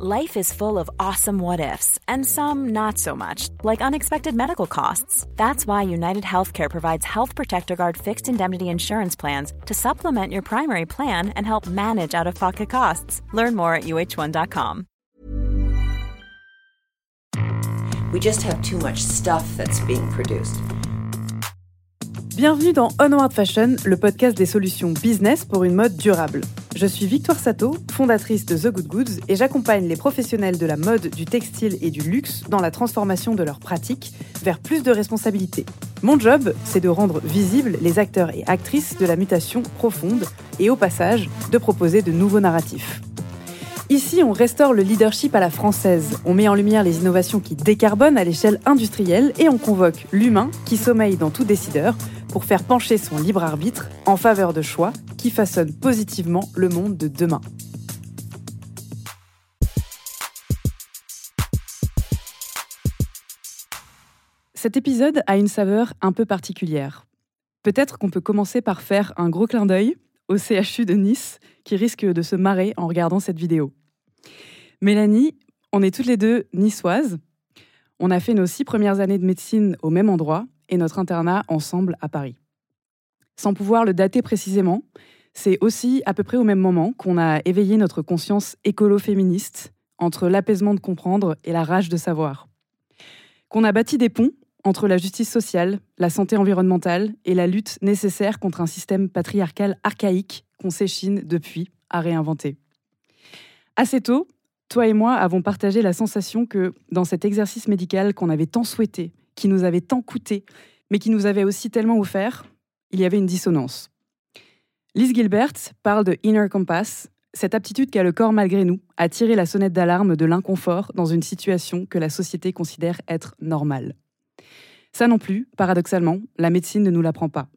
Life is full of awesome what ifs, and some not so much, like unexpected medical costs. That's why United Healthcare provides Health Protector Guard fixed indemnity insurance plans to supplement your primary plan and help manage out of pocket costs. Learn more at uh1.com. We just have too much stuff that's being produced. Bienvenue dans Onward Fashion, le podcast des solutions business pour une mode durable. Je suis Victoire Sato, fondatrice de The Good Goods, et j'accompagne les professionnels de la mode, du textile et du luxe dans la transformation de leurs pratiques vers plus de responsabilité. Mon job, c'est de rendre visibles les acteurs et actrices de la mutation profonde et au passage, de proposer de nouveaux narratifs. Ici, on restaure le leadership à la française. On met en lumière les innovations qui décarbonent à l'échelle industrielle et on convoque l'humain qui sommeille dans tout décideur pour faire pencher son libre arbitre en faveur de choix qui façonnent positivement le monde de demain. Cet épisode a une saveur un peu particulière. Peut-être qu'on peut commencer par faire un gros clin d'œil au CHU de Nice qui risque de se marrer en regardant cette vidéo. Mélanie, on est toutes les deux niçoises. On a fait nos six premières années de médecine au même endroit et notre internat ensemble à Paris. Sans pouvoir le dater précisément, c'est aussi à peu près au même moment qu'on a éveillé notre conscience écolo-féministe entre l'apaisement de comprendre et la rage de savoir. Qu'on a bâti des ponts entre la justice sociale, la santé environnementale et la lutte nécessaire contre un système patriarcal archaïque qu'on s'échine depuis à réinventer. Assez tôt, toi et moi avons partagé la sensation que dans cet exercice médical qu'on avait tant souhaité, qui nous avait tant coûté, mais qui nous avait aussi tellement offert, il y avait une dissonance. Lise Gilbert parle de inner compass, cette aptitude qu'a le corps malgré nous à tirer la sonnette d'alarme de l'inconfort dans une situation que la société considère être normale. Ça non plus, paradoxalement, la médecine ne nous l'apprend pas.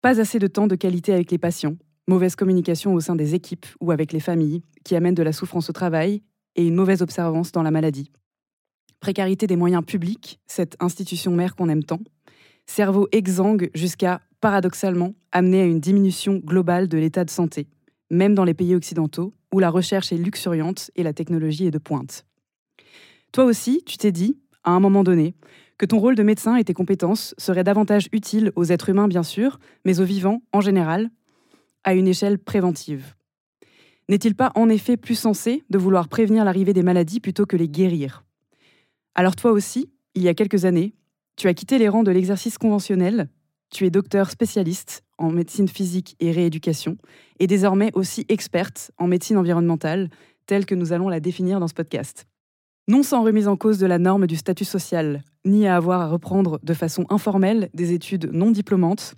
Pas assez de temps de qualité avec les patients, mauvaise communication au sein des équipes ou avec les familles, qui amènent de la souffrance au travail, et une mauvaise observance dans la maladie. Précarité des moyens publics, cette institution mère qu'on aime tant. Cerveau exsangue jusqu'à, paradoxalement, amener à une diminution globale de l'état de santé, même dans les pays occidentaux, où la recherche est luxuriante et la technologie est de pointe. Toi aussi, tu t'es dit, à un moment donné, que ton rôle de médecin et tes compétences seraient davantage utiles aux êtres humains, bien sûr, mais aux vivants en général, à une échelle préventive. N'est-il pas en effet plus sensé de vouloir prévenir l'arrivée des maladies plutôt que les guérir? Alors toi aussi, il y a quelques années, tu as quitté les rangs de l'exercice conventionnel, tu es docteur spécialiste en médecine physique et rééducation, et désormais aussi experte en médecine environnementale, telle que nous allons la définir dans ce podcast. Non sans remise en cause de la norme du statut social, ni à avoir à reprendre de façon informelle des études non diplômantes,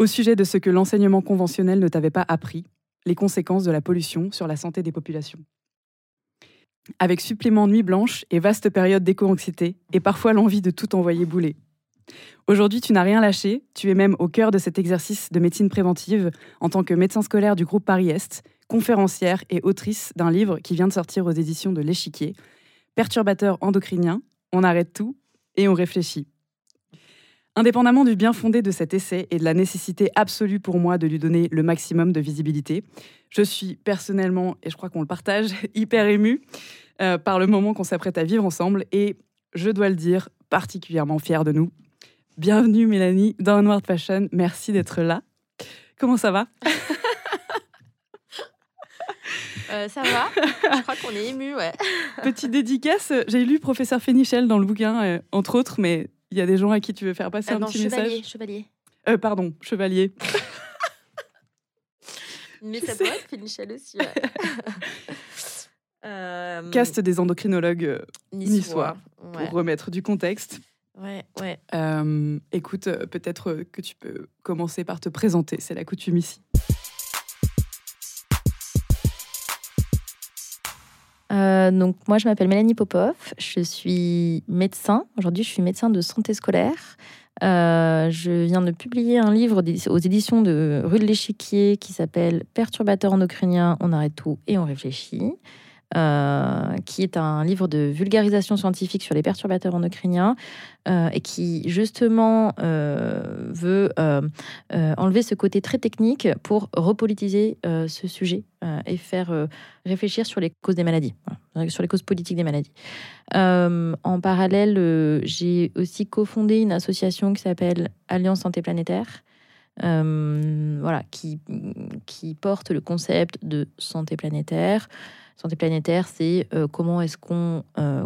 au sujet de ce que l'enseignement conventionnel ne t'avait pas appris, les conséquences de la pollution sur la santé des populations. Avec supplément nuit blanche et vaste période d'éco-anxiété, et parfois l'envie de tout envoyer bouler. Aujourd'hui, tu n'as rien lâché, tu es même au cœur de cet exercice de médecine préventive en tant que médecin scolaire du groupe Paris-Est, conférencière et autrice d'un livre qui vient de sortir aux éditions de l'Échiquier, Perturbateur endocrinien, on arrête tout et on réfléchit. Indépendamment du bien fondé de cet essai et de la nécessité absolue pour moi de lui donner le maximum de visibilité, je suis personnellement, et je crois qu'on le partage, hyper émue euh, par le moment qu'on s'apprête à vivre ensemble et, je dois le dire, particulièrement fière de nous. Bienvenue Mélanie dans Onward Fashion, merci d'être là. Comment ça va? Euh, ça va, je crois qu'on est ému, ouais. Petite dédicace, j'ai lu Professeur Fénichel dans le bouquin, euh, entre autres, mais il y a des gens à qui tu veux faire passer Ah un non, petit chevalier, message chevalier. Euh, Pardon, chevalier. Mais ça pourrait être Fénichel aussi, ouais. Euh, Caste des endocrinologues euh, niçois, Ouais, pour remettre du contexte. ouais, ouais. Écoute, peut-être que tu peux commencer par te présenter, c'est la coutume ici. Euh, donc moi, je m'appelle Mélanie Popov. Je suis médecin. Aujourd'hui, je suis médecin de santé scolaire. Euh, je viens de publier un livre aux éditions de Rue de l'Échiquier qui s'appelle Perturbateur endocrinien, on arrête tout et on réfléchit. Euh, qui est un livre de vulgarisation scientifique sur les perturbateurs endocriniens euh, et qui justement euh, veut enlever ce côté très technique pour repolitiser ce sujet et faire réfléchir sur les causes des maladies, sur les causes politiques des maladies. en parallèle, j'ai aussi cofondé une association qui s'appelle Alliance Santé Planétaire. voilà, qui, qui porte le concept de santé planétaire, Santé planétaire, c'est euh, comment est-ce qu'on euh,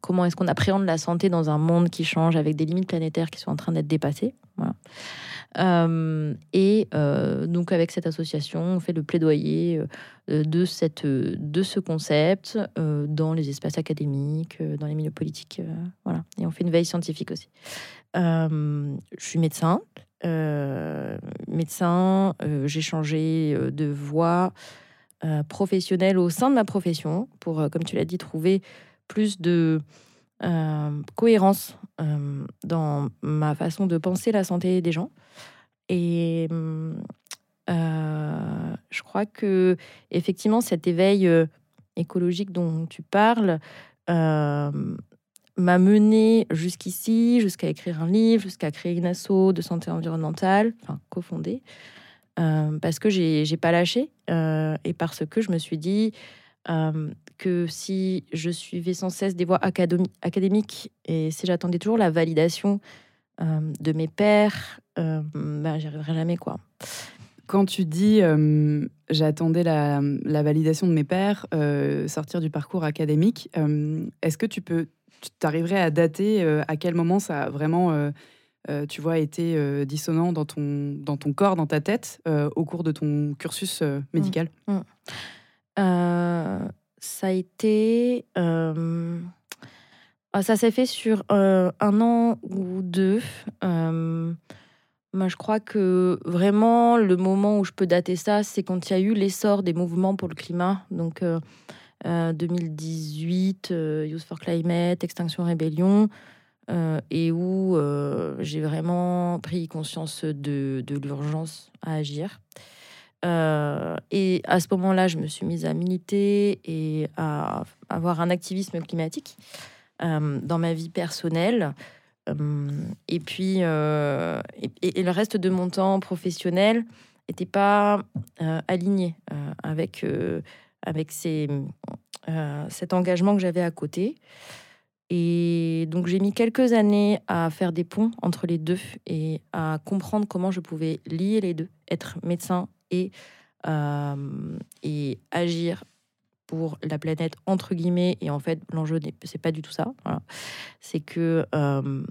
comment est-ce qu'on appréhende la santé dans un monde qui change avec des limites planétaires qui sont en train d'être dépassées. Euh, et donc avec cette association, on fait le plaidoyer de, cette, de ce concept dans les espaces académiques, dans les milieux politiques. voilà. Et on fait une veille scientifique aussi. je suis médecin. médecin, j'ai changé de voie euh, professionnelle au sein de ma profession pour, euh, comme tu l'as dit, trouver plus de euh, cohérence dans ma façon de penser la santé des gens. Et je crois que effectivement cet éveil écologique dont tu parles m'a mené jusqu'ici, jusqu'à écrire un livre, jusqu'à créer une asso de santé environnementale, enfin cofondée. Euh, parce que j'ai pas lâché euh, et parce que je me suis dit euh, que si je suivais sans cesse des voies académiques et si j'attendais toujours la validation de mes pairs, ben, j'y arriverais jamais quoi. Quand tu dis j'attendais la, validation de mes pairs, sortir du parcours académique, est-ce que tu peux, tu t'arriverais à dater à quel moment ça a vraiment euh, tu vois, été euh, dissonant dans ton, dans ton corps, dans ta tête, euh, au cours de ton cursus médical mmh. Mmh. Ça a été... Ah, ça s'est fait sur un an ou deux. Moi, je crois que vraiment, le moment où je peux dater ça, c'est quand il y a eu l'essor des mouvements pour le climat. Donc, 2018, Youth for Climate, Extinction Rébellion. Euh, et où euh, j'ai vraiment pris conscience de, l'urgence à agir. Euh, et à ce moment-là, je me suis mise à militer et à avoir un activisme climatique dans ma vie personnelle. et puis, et, le reste de mon temps professionnel n'était pas aligné avec, avec ces, cet engagement que j'avais à côté. Et donc j'ai mis quelques années à faire des ponts entre les deux et à comprendre comment je pouvais lier les deux, être médecin et, euh, et agir pour la planète entre guillemets. Et en fait, l'enjeu c'est pas du tout ça. C'est que euh,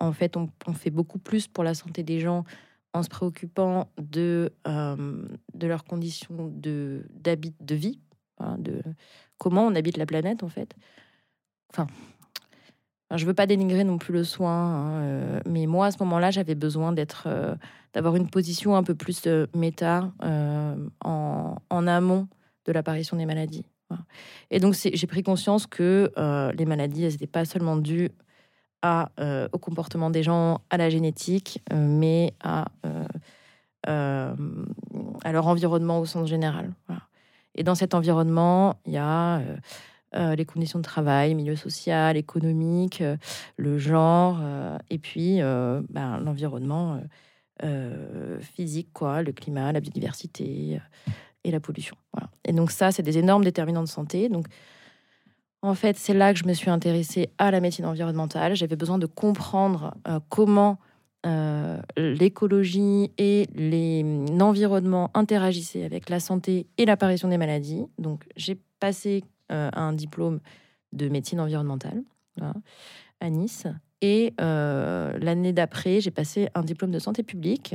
en fait, on, fait beaucoup plus pour la santé des gens en se préoccupant de euh, de leurs conditions de de vie, hein, de comment on habite la planète en fait. Enfin, je veux pas dénigrer non plus le soin, hein, euh, mais moi à ce moment-là, j'avais besoin d'être, euh, d'avoir une position un peu plus de méta euh, en, amont de l'apparition des maladies. Et donc j'ai pris conscience que les maladies, elles n'étaient pas seulement dues au comportement des gens, à la génétique, mais à leur environnement au sens général. Et dans cet environnement, il y a euh, les conditions de travail, milieu social, économique, euh, le genre, euh, et puis ben, l'environnement physique, quoi, le climat, la biodiversité et la pollution. Et donc ça, c'est des énormes déterminants de santé. Donc en fait, c'est là que je me suis intéressée à la médecine environnementale. J'avais besoin de comprendre comment l'écologie et l'environnement interagissaient avec la santé et l'apparition des maladies. Donc j'ai passé euh, un diplôme de médecine environnementale à Nice. Et euh, l'année d'après, j'ai passé un diplôme de santé publique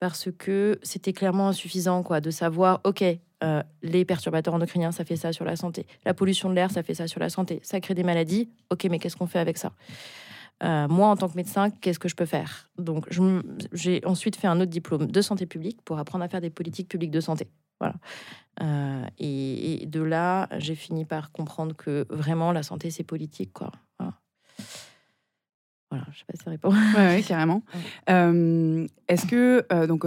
parce que c'était clairement insuffisant quoi, de savoir, OK, euh, les perturbateurs endocriniens, ça fait ça sur la santé. La pollution de l'air, ça fait ça sur la santé. Ça crée des maladies. OK, mais qu'est-ce qu'on fait avec ça? Moi, en tant que médecin, qu'est-ce que je peux faire? Donc, j'ai ensuite fait un autre diplôme de santé publique pour apprendre à faire des politiques publiques de santé. Voilà. Euh, et, de là, j'ai fini par comprendre que vraiment la santé, c'est politique. Quoi. Voilà. voilà je sais pas si ça répond. Oui, carrément. Euh, est-ce que, euh, donc,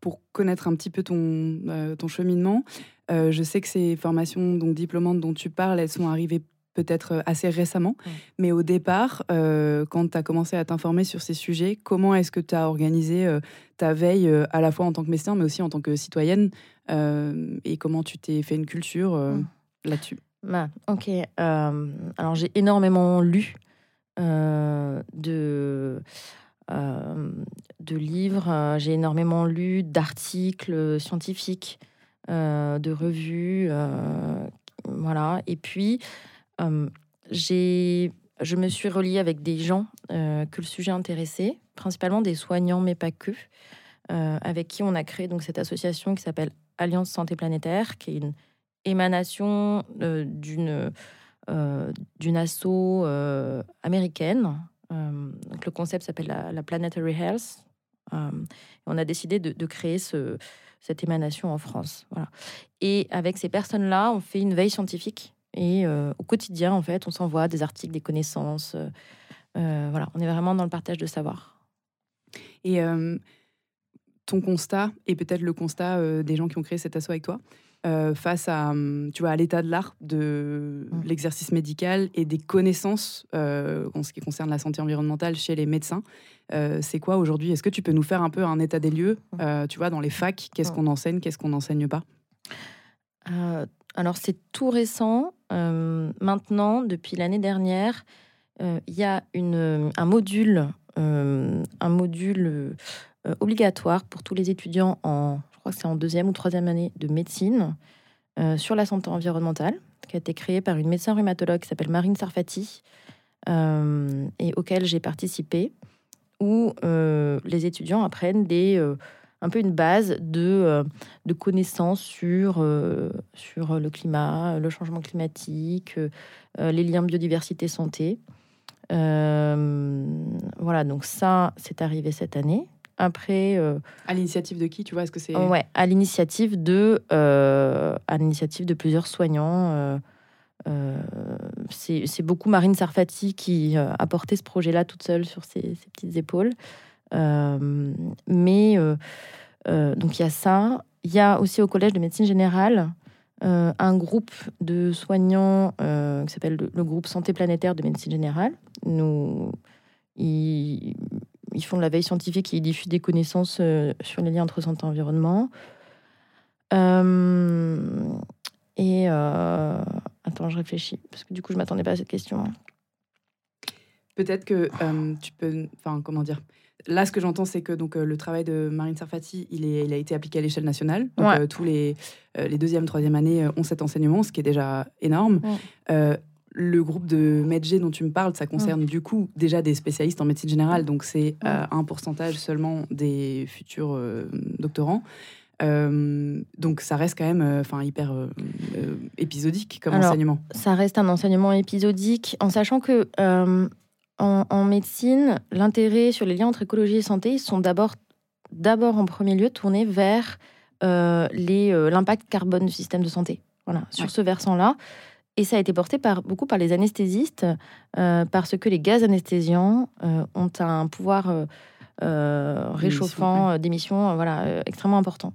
pour connaître un petit peu ton, ton cheminement, je sais que ces formations donc diplômantes dont tu parles, elles sont arrivées peut-être assez récemment. Mais au départ, quand tu as commencé à t'informer sur ces sujets, comment est-ce que tu as organisé ta veille à la fois en tant que médecin, mais aussi en tant que citoyenne Et comment tu t'es fait une culture là-dessus? Bah, Ok. alors j'ai énormément lu de euh, de livres. Euh, j'ai énormément lu d'articles scientifiques, euh, de revues, voilà. Et puis j'ai, je me suis reliée avec des gens que le sujet intéressait, principalement des soignants, mais pas que, avec qui on a créé donc cette association qui s'appelle Alliance Santé Planétaire, qui est une émanation d'une d'une asso américaine euh, donc le concept s'appelle la, Planetary Health. Euh, on a décidé de, créer ce, cette émanation en France. Voilà. Et avec ces personnes-là, on fait une veille scientifique. Et euh, au quotidien, en fait, on s'envoie des articles, des connaissances. voilà, on est vraiment dans le partage de savoir. Et ton constat, et peut-être le constat des gens qui ont créé cet assaut avec toi, euh, face à, tu vois, à l'état de l'art de mmh. l'exercice médical et des connaissances euh, en ce qui concerne la santé environnementale chez les médecins. Euh, c'est quoi aujourd'hui? Est-ce que tu peux nous faire un peu un état des lieux, mmh. tu vois, dans les facs? Qu'est-ce mmh. qu'on enseigne, qu'est-ce qu'on n'enseigne pas? Alors, c'est tout récent. maintenant, depuis l'année dernière, il y a une, un module, un module obligatoire pour tous les étudiants en crois que c'est en deuxième ou troisième année de médecine euh, sur la santé environnementale, qui a été créée par une médecin rhumatologue qui s'appelle Marine Sarfati euh, et auquel j'ai participé, où euh, les étudiants apprennent des, un peu une base de, de connaissances sur, sur le climat, le changement climatique, les liens biodiversité-santé. voilà, donc ça, c'est arrivé cette année. Après, euh, à l'initiative de qui, tu vois Est-ce que c'est ouais, à l'initiative de, euh, à l'initiative de plusieurs soignants. Euh, c'est beaucoup Marine Sarfati qui a porté ce projet-là toute seule sur ses, petites épaules. Mais donc il y a ça. Il y a aussi au collège de médecine générale un groupe de soignants qui s'appelle le, groupe santé planétaire de médecine générale. Nous, ils, font de la veille scientifique et ils diffusent des connaissances euh, sur les liens entre santé et environnement. Euh, et euh, attends, je réfléchis parce que du coup, je m'attendais pas à cette question. Peut-être que tu peux, enfin, comment dire Là, ce que j'entends, c'est que donc le travail de Marine Sarfati, il, est, il a été appliqué à l'échelle nationale. Donc, tous les, les deuxième, troisième années ont cet enseignement, ce qui est déjà énorme. Le groupe de MedG dont tu me parles, ça concerne du coup déjà des spécialistes en médecine générale, donc c'est euh, un pourcentage seulement des futurs euh, doctorants. Euh, donc ça reste quand même enfin hyper épisodique comme enseignement. Ça reste un enseignement épisodique en sachant que en, médecine, l'intérêt sur les liens entre écologie et santé, ils sont d'abord d'abord en premier lieu tournés vers l'impact carbone du système de santé. Voilà, sur ce versant-là. Et ça a été porté par, beaucoup par les anesthésistes, euh, parce que les gaz anesthésiants euh, ont un pouvoir euh, réchauffant d'émissions voilà, extrêmement important.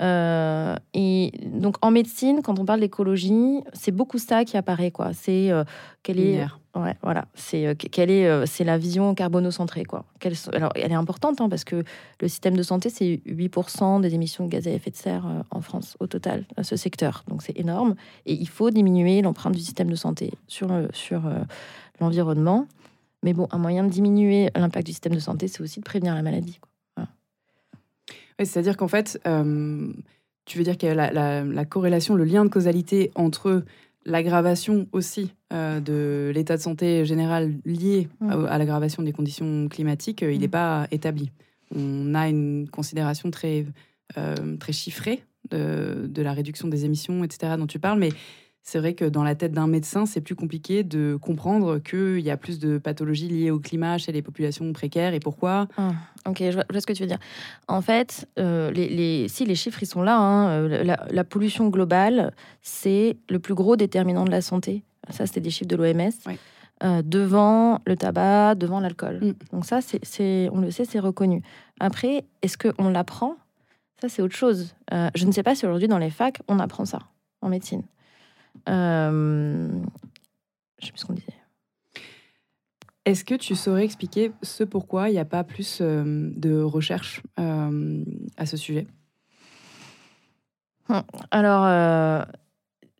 et donc en médecine, quand on parle d'écologie, c'est beaucoup ça qui apparaît. Quoi. C'est quelle est Voilà. C'est euh, quelle est euh, c'est la vision carbonocentrée quoi. Alors elle est importante hein, parce que le système de santé c'est 8% des émissions de gaz à effet de serre euh, en France au total ce secteur. Donc c'est énorme et il faut diminuer l'empreinte du système de santé sur sur l'environnement. Mais bon, un moyen de diminuer l'impact du système de santé, c'est aussi de prévenir la maladie. C'est-à-dire qu'en fait, tu veux dire la, la, corrélation, le lien de causalité entre l'aggravation aussi euh, de l'état de santé général lié mmh. à, l'aggravation des conditions climatiques, euh, il n'est mmh. pas établi. On a une considération très, euh, très chiffrée de, de, la réduction des émissions, etc., dont tu parles, mais c'est vrai que dans la tête d'un médecin, c'est plus compliqué de comprendre qu'il y a plus de pathologies liées au climat chez les populations précaires et pourquoi. Ah, ok, je vois, ce que tu veux dire. En fait, euh, les, si les chiffres ils sont là, hein, euh, la, pollution globale, c'est le plus gros déterminant de la santé. Ça, c'était des chiffres de l'OMS. Euh, devant le tabac, devant l'alcool. Mm. Donc ça, c'est, on le sait, c'est reconnu. Après, est-ce qu'on l'apprend? Ça, c'est autre chose. Euh, je ne sais pas si aujourd'hui, dans les facs, on apprend ça en médecine. Euh, je sais plus ce qu'on disait. Est-ce que tu saurais expliquer ce pourquoi il n'y a pas plus euh, de recherche euh, à ce sujet? Alors, euh,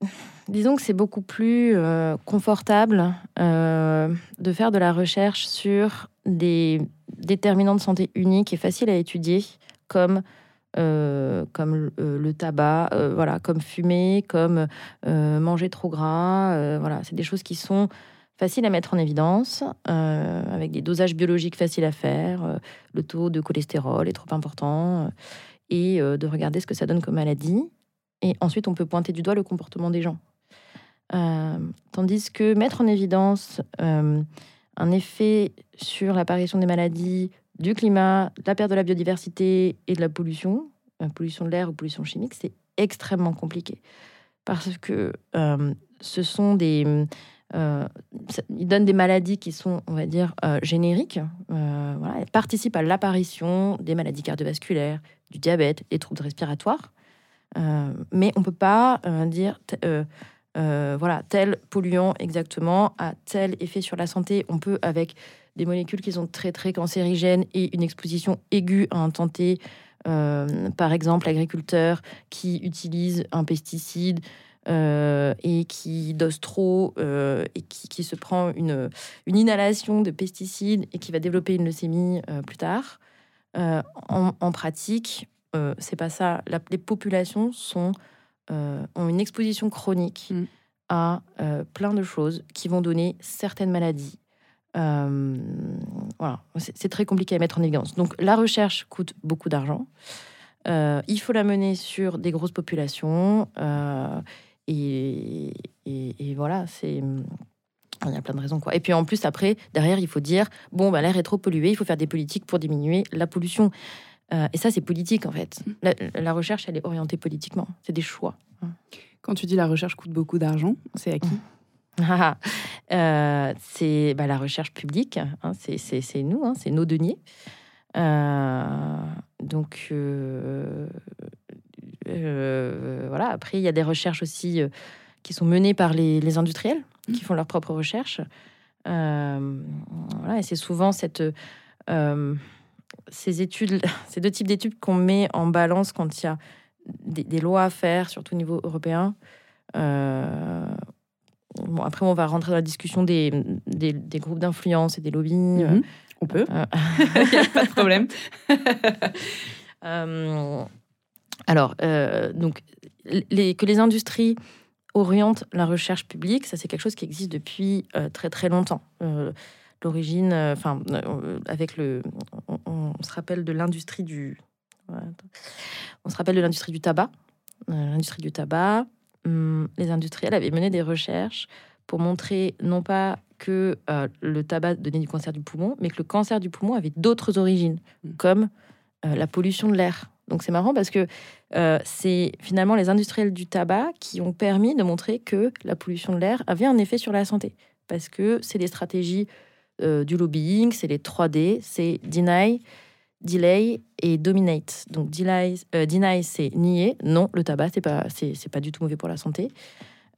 disons que c'est beaucoup plus confortable de faire de la recherche sur des déterminants de santé uniques et faciles à étudier, comme, euh, comme le, euh, le tabac, euh, voilà, comme fumer, comme manger trop gras. voilà, c'est des choses qui sont faciles à mettre en évidence, avec des dosages biologiques faciles à faire. le taux de cholestérol est trop important, et de regarder ce que ça donne comme maladie. Et ensuite, on peut pointer du doigt le comportement des gens. Tandis que mettre en évidence un effet sur l'apparition des maladies, du climat, de la perte de la biodiversité et de la pollution, euh, pollution de l'air ou pollution chimique, c'est extrêmement compliqué. Parce que euh, ce sont des... euh, ça- ils donnent des maladies qui sont, on va dire, génériques. Voilà, elles participent à l'apparition des maladies cardiovasculaires, du diabète, des troubles respiratoires. Mais on ne peut pas dire voilà, tel polluant exactement a tel effet sur la santé. On peut, avec des molécules qui sont très très cancérigènes et une exposition aiguë à un temps T, euh, par exemple l'agriculteur qui utilise un pesticide euh, et qui dose trop euh, et qui, qui se prend une, une inhalation de pesticides et qui va développer une leucémie plus tard. En, en pratique, c'est pas ça. La- les populations sont, ont une exposition chronique Mm. à euh, plein de choses qui vont donner certaines maladies. Euh, voilà, c'est très compliqué à mettre en évidence. Donc la recherche coûte beaucoup d'argent. Euh, il faut la mener sur des grosses populations. euh, et, et- et voilà, c'est. Il y a plein de raisons. Quoi. Et puis en plus, après, derrière, il faut dire bon, bah, l'air est trop pollué, il faut faire des politiques pour diminuer la pollution. Et ça, c'est politique, en fait. La, la recherche, elle est orientée politiquement. C'est des choix. Quand tu dis la recherche coûte beaucoup d'argent, c'est à qui? euh, c'est bah, la recherche publique, hein, c'est- c'est c'est nous, hein, c'est nos deniers. Euh, donc, euh, voilà. Après, il y a des recherches aussi qui sont menées par les, les industriels, qui font leurs propres recherches. Voilà, et c'est souvent cette, ces études, ces deux types d'études qu'on met en balance quand il y a des, des lois à faire, surtout au niveau européen. Euh, Bon, après, on va rentrer dans la discussion des, des, des groupes d'influence et des lobbies. Mhm. On peut, Euh, il n'y a pas de problème. euh, alors, euh, donc, les, que les industries orientent la recherche publique, ça c'est quelque chose qui existe depuis euh, très très longtemps. Euh, L'origine, euh, enfin, euh, avec le, on, on se rappelle de l'industrie du, ouais, on se rappelle de l'industrie du tabac. Euh, l'industrie du tabac, hum, les industriels avaient mené des recherches pour montrer non pas que euh, le tabac donnait du cancer du poumon, mais que le cancer du poumon avait d'autres origines, Mm. comme euh, la pollution de l'air. Donc c'est marrant parce que euh, c'est finalement les industriels du tabac qui ont permis de montrer que la pollution de l'air avait un effet sur la santé. Parce que c'est des stratégies du lobbying, c'est les 3D, c'est deny, delay et dominate. Donc deny, euh, deny c'est nier, non, le tabac c'est pas c'est pas du tout mauvais pour la santé.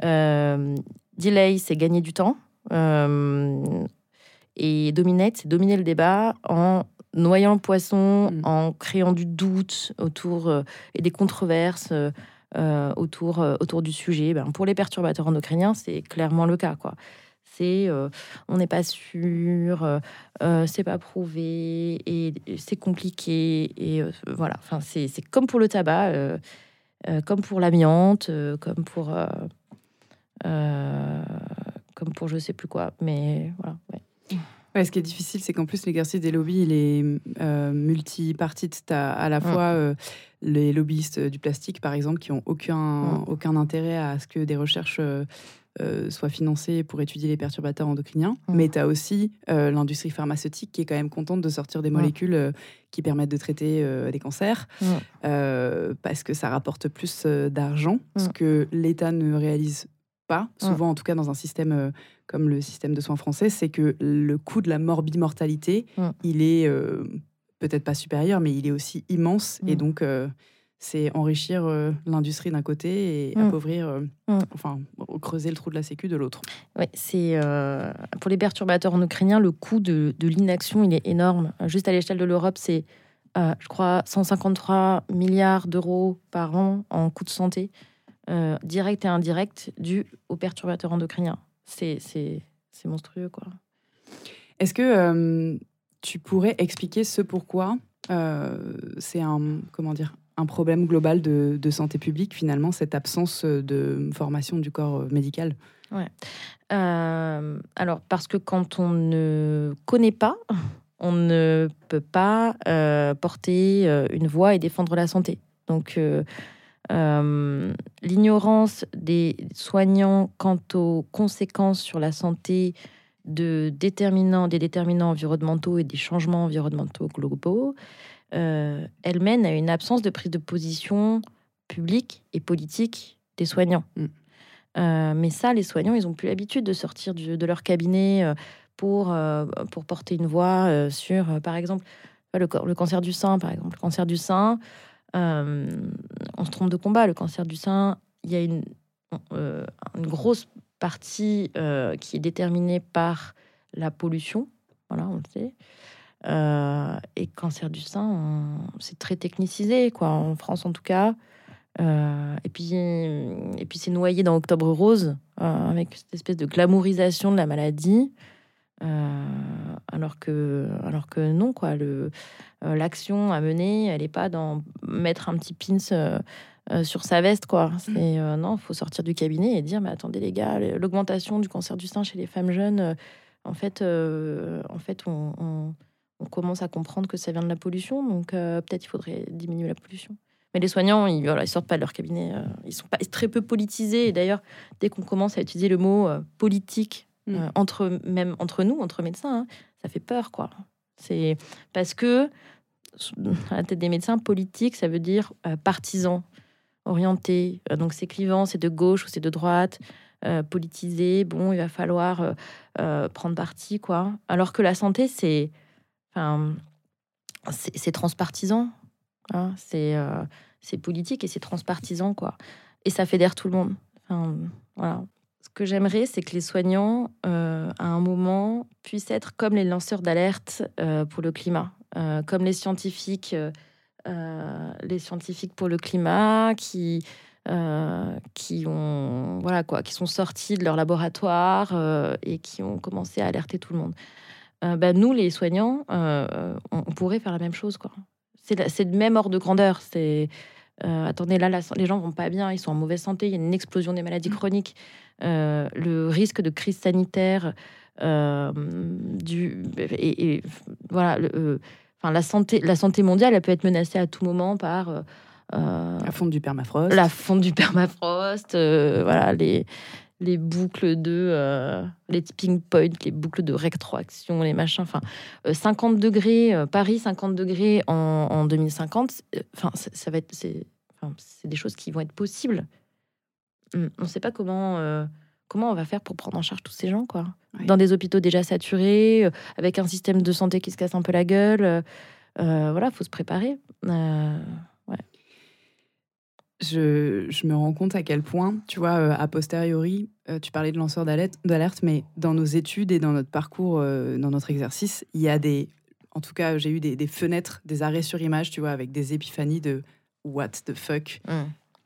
Euh, delay c'est gagner du temps. Euh, et dominate c'est dominer le débat en noyant le poisson, Mm. en créant du doute autour et des controverses autour, autour du sujet. Ben, pour les perturbateurs endocriniens, c'est clairement le cas. Quoi. C'est euh, on n'est pas sûr, euh, euh, c'est pas prouvé, et, et c'est compliqué. Et euh, voilà, enfin, c'est comme pour le tabac, comme pour l'amiante, comme pour. comme pour je sais plus quoi, mais voilà. ouais. Ouais, ce qui est difficile, c'est qu'en plus, l'exercice des lobbies, il est euh, multipartite. Tu as à la Mm. fois euh, les lobbyistes du plastique, par exemple, qui n'ont aucun, Mm. aucun intérêt à ce que des recherches euh, euh, soient financées pour étudier les perturbateurs endocriniens. Mais tu as aussi euh, l'industrie pharmaceutique qui est quand même contente de sortir des molécules euh, qui permettent de traiter des cancers parce que ça rapporte plus d'argent, ce que l'État ne réalise pas, souvent en tout cas dans un système comme le système de soins français, c'est que le coût de la morbimortalité, il est peut-être pas supérieur, mais il est aussi immense. Et donc, c'est enrichir euh, l'industrie d'un côté et Mm. appauvrir, euh, Mm. enfin, creuser le trou de la sécu de l'autre. Oui, c'est euh, pour les perturbateurs endocriniens, le coût de, de l'inaction, il est énorme. Juste à l'échelle de l'Europe, c'est, je crois, 153 milliards d'euros par an en coûts de santé, direct et indirect, dû aux perturbateurs endocriniens. C'est, c'est, c'est monstrueux, quoi. Est-ce que tu pourrais expliquer ce pourquoi euh, c'est un, comment dire, un problème global de, santé publique, finalement, cette absence de formation du corps médical Euh, alors, parce que quand on ne connaît pas, on ne peut pas euh, porter euh, une voix et défendre la santé. Donc, euh, euh, l'ignorance des soignants quant aux conséquences sur la santé de déterminants, des déterminants environnementaux et des changements environnementaux globaux, euh, elle mène à une absence de prise de position publique et politique des soignants. Mm. Euh, mais ça, les soignants, ils ont plus l'habitude de sortir du- de leur cabinet euh, pour, pour porter une voix sur, par exemple, le, cancer du sein, par exemple. Le cancer du sein, on se trompe de combat. Le cancer du sein, il y a une, une grosse partie qui est déterminée par la pollution. Voilà, on le sait. Euh, et cancer du sein, on- c'est très technicisé, quoi, en France en tout cas. Euh, et puis, et puis c'est noyé dans Octobre Rose, euh, avec cette espèce de glamourisation de la maladie. Euh, alors, que, alors que non, quoi. Le, l'action à mener, elle n'est pas dans mettre un petit pins sur sa veste, quoi. C'est, euh, non, il faut sortir du cabinet et dire, mais attendez les gars, l'augmentation du cancer du sein chez les femmes jeunes, en fait, en fait on, on- on commence à comprendre que ça vient de la pollution, donc euh, peut-être il faudrait diminuer la pollution. Mais les soignants, ils, voilà, sortent pas de leur cabinet. euh, ils sont pas très peu politisés. Et d'ailleurs, dès qu'on commence à utiliser le mot euh, politique Mm. euh, entre même entre nous, entre médecins, hein, ça fait peur, quoi. C'est parce que à la tête des médecins, politique, ça veut dire partisan, orienté. Donc c'est clivant, c'est de gauche ou c'est de droite, politisé. Bon, il va falloir prendre parti, quoi. Alors que la santé, c'est, enfin, c'est transpartisan. hein. c'est euh, c'est politique et c'est transpartisan, quoi. Et ça fédère tout le monde. Voilà. Ce que j'aimerais, c'est que les soignants, euh, à un moment, puissent être comme les lanceurs d'alerte euh, pour le climat, comme les scientifiques, les scientifiques pour le climat, qui qui ont voilà quoi, qui sont sortis de leur laboratoire et qui ont commencé à alerter tout le monde. Euh, ben, nous, les soignants, euh, on, on pourrait faire la même chose, quoi. C'est le même ordre de grandeur. C'est euh, attendez, là, la- les gens vont pas bien, ils sont en mauvaise santé, il y a une explosion des maladies chroniques, euh, le risque de crise sanitaire, du et, et, voilà, le, enfin la santé, la santé mondiale, elle peut être menacée à tout moment par euh, La fonte du permafrost. la fonte du permafrost, euh, voilà les les boucles de euh, les tipping points, les boucles de rétroaction, les machins. Enfin, euh, 50 degrés euh, Paris, 50 degrés en, en 2050. euh, Enfin, ça, ça va être c'est des choses qui vont être possibles. Hum, On ne sait pas comment euh, comment on va faire pour prendre en charge tous ces gens, quoi. Dans des hôpitaux déjà saturés, euh, avec un système de santé qui se casse un peu la gueule. euh, euh, voilà, faut se préparer. Je, je me rends compte à quel point, tu vois, euh, a posteriori, euh, tu parlais de lanceurs d'alerte, mais dans nos études et dans notre parcours, euh, dans notre exercice, il y a des. En tout cas, j'ai eu des, des fenêtres, des arrêts sur image, tu vois, avec des épiphanies de what the fuck,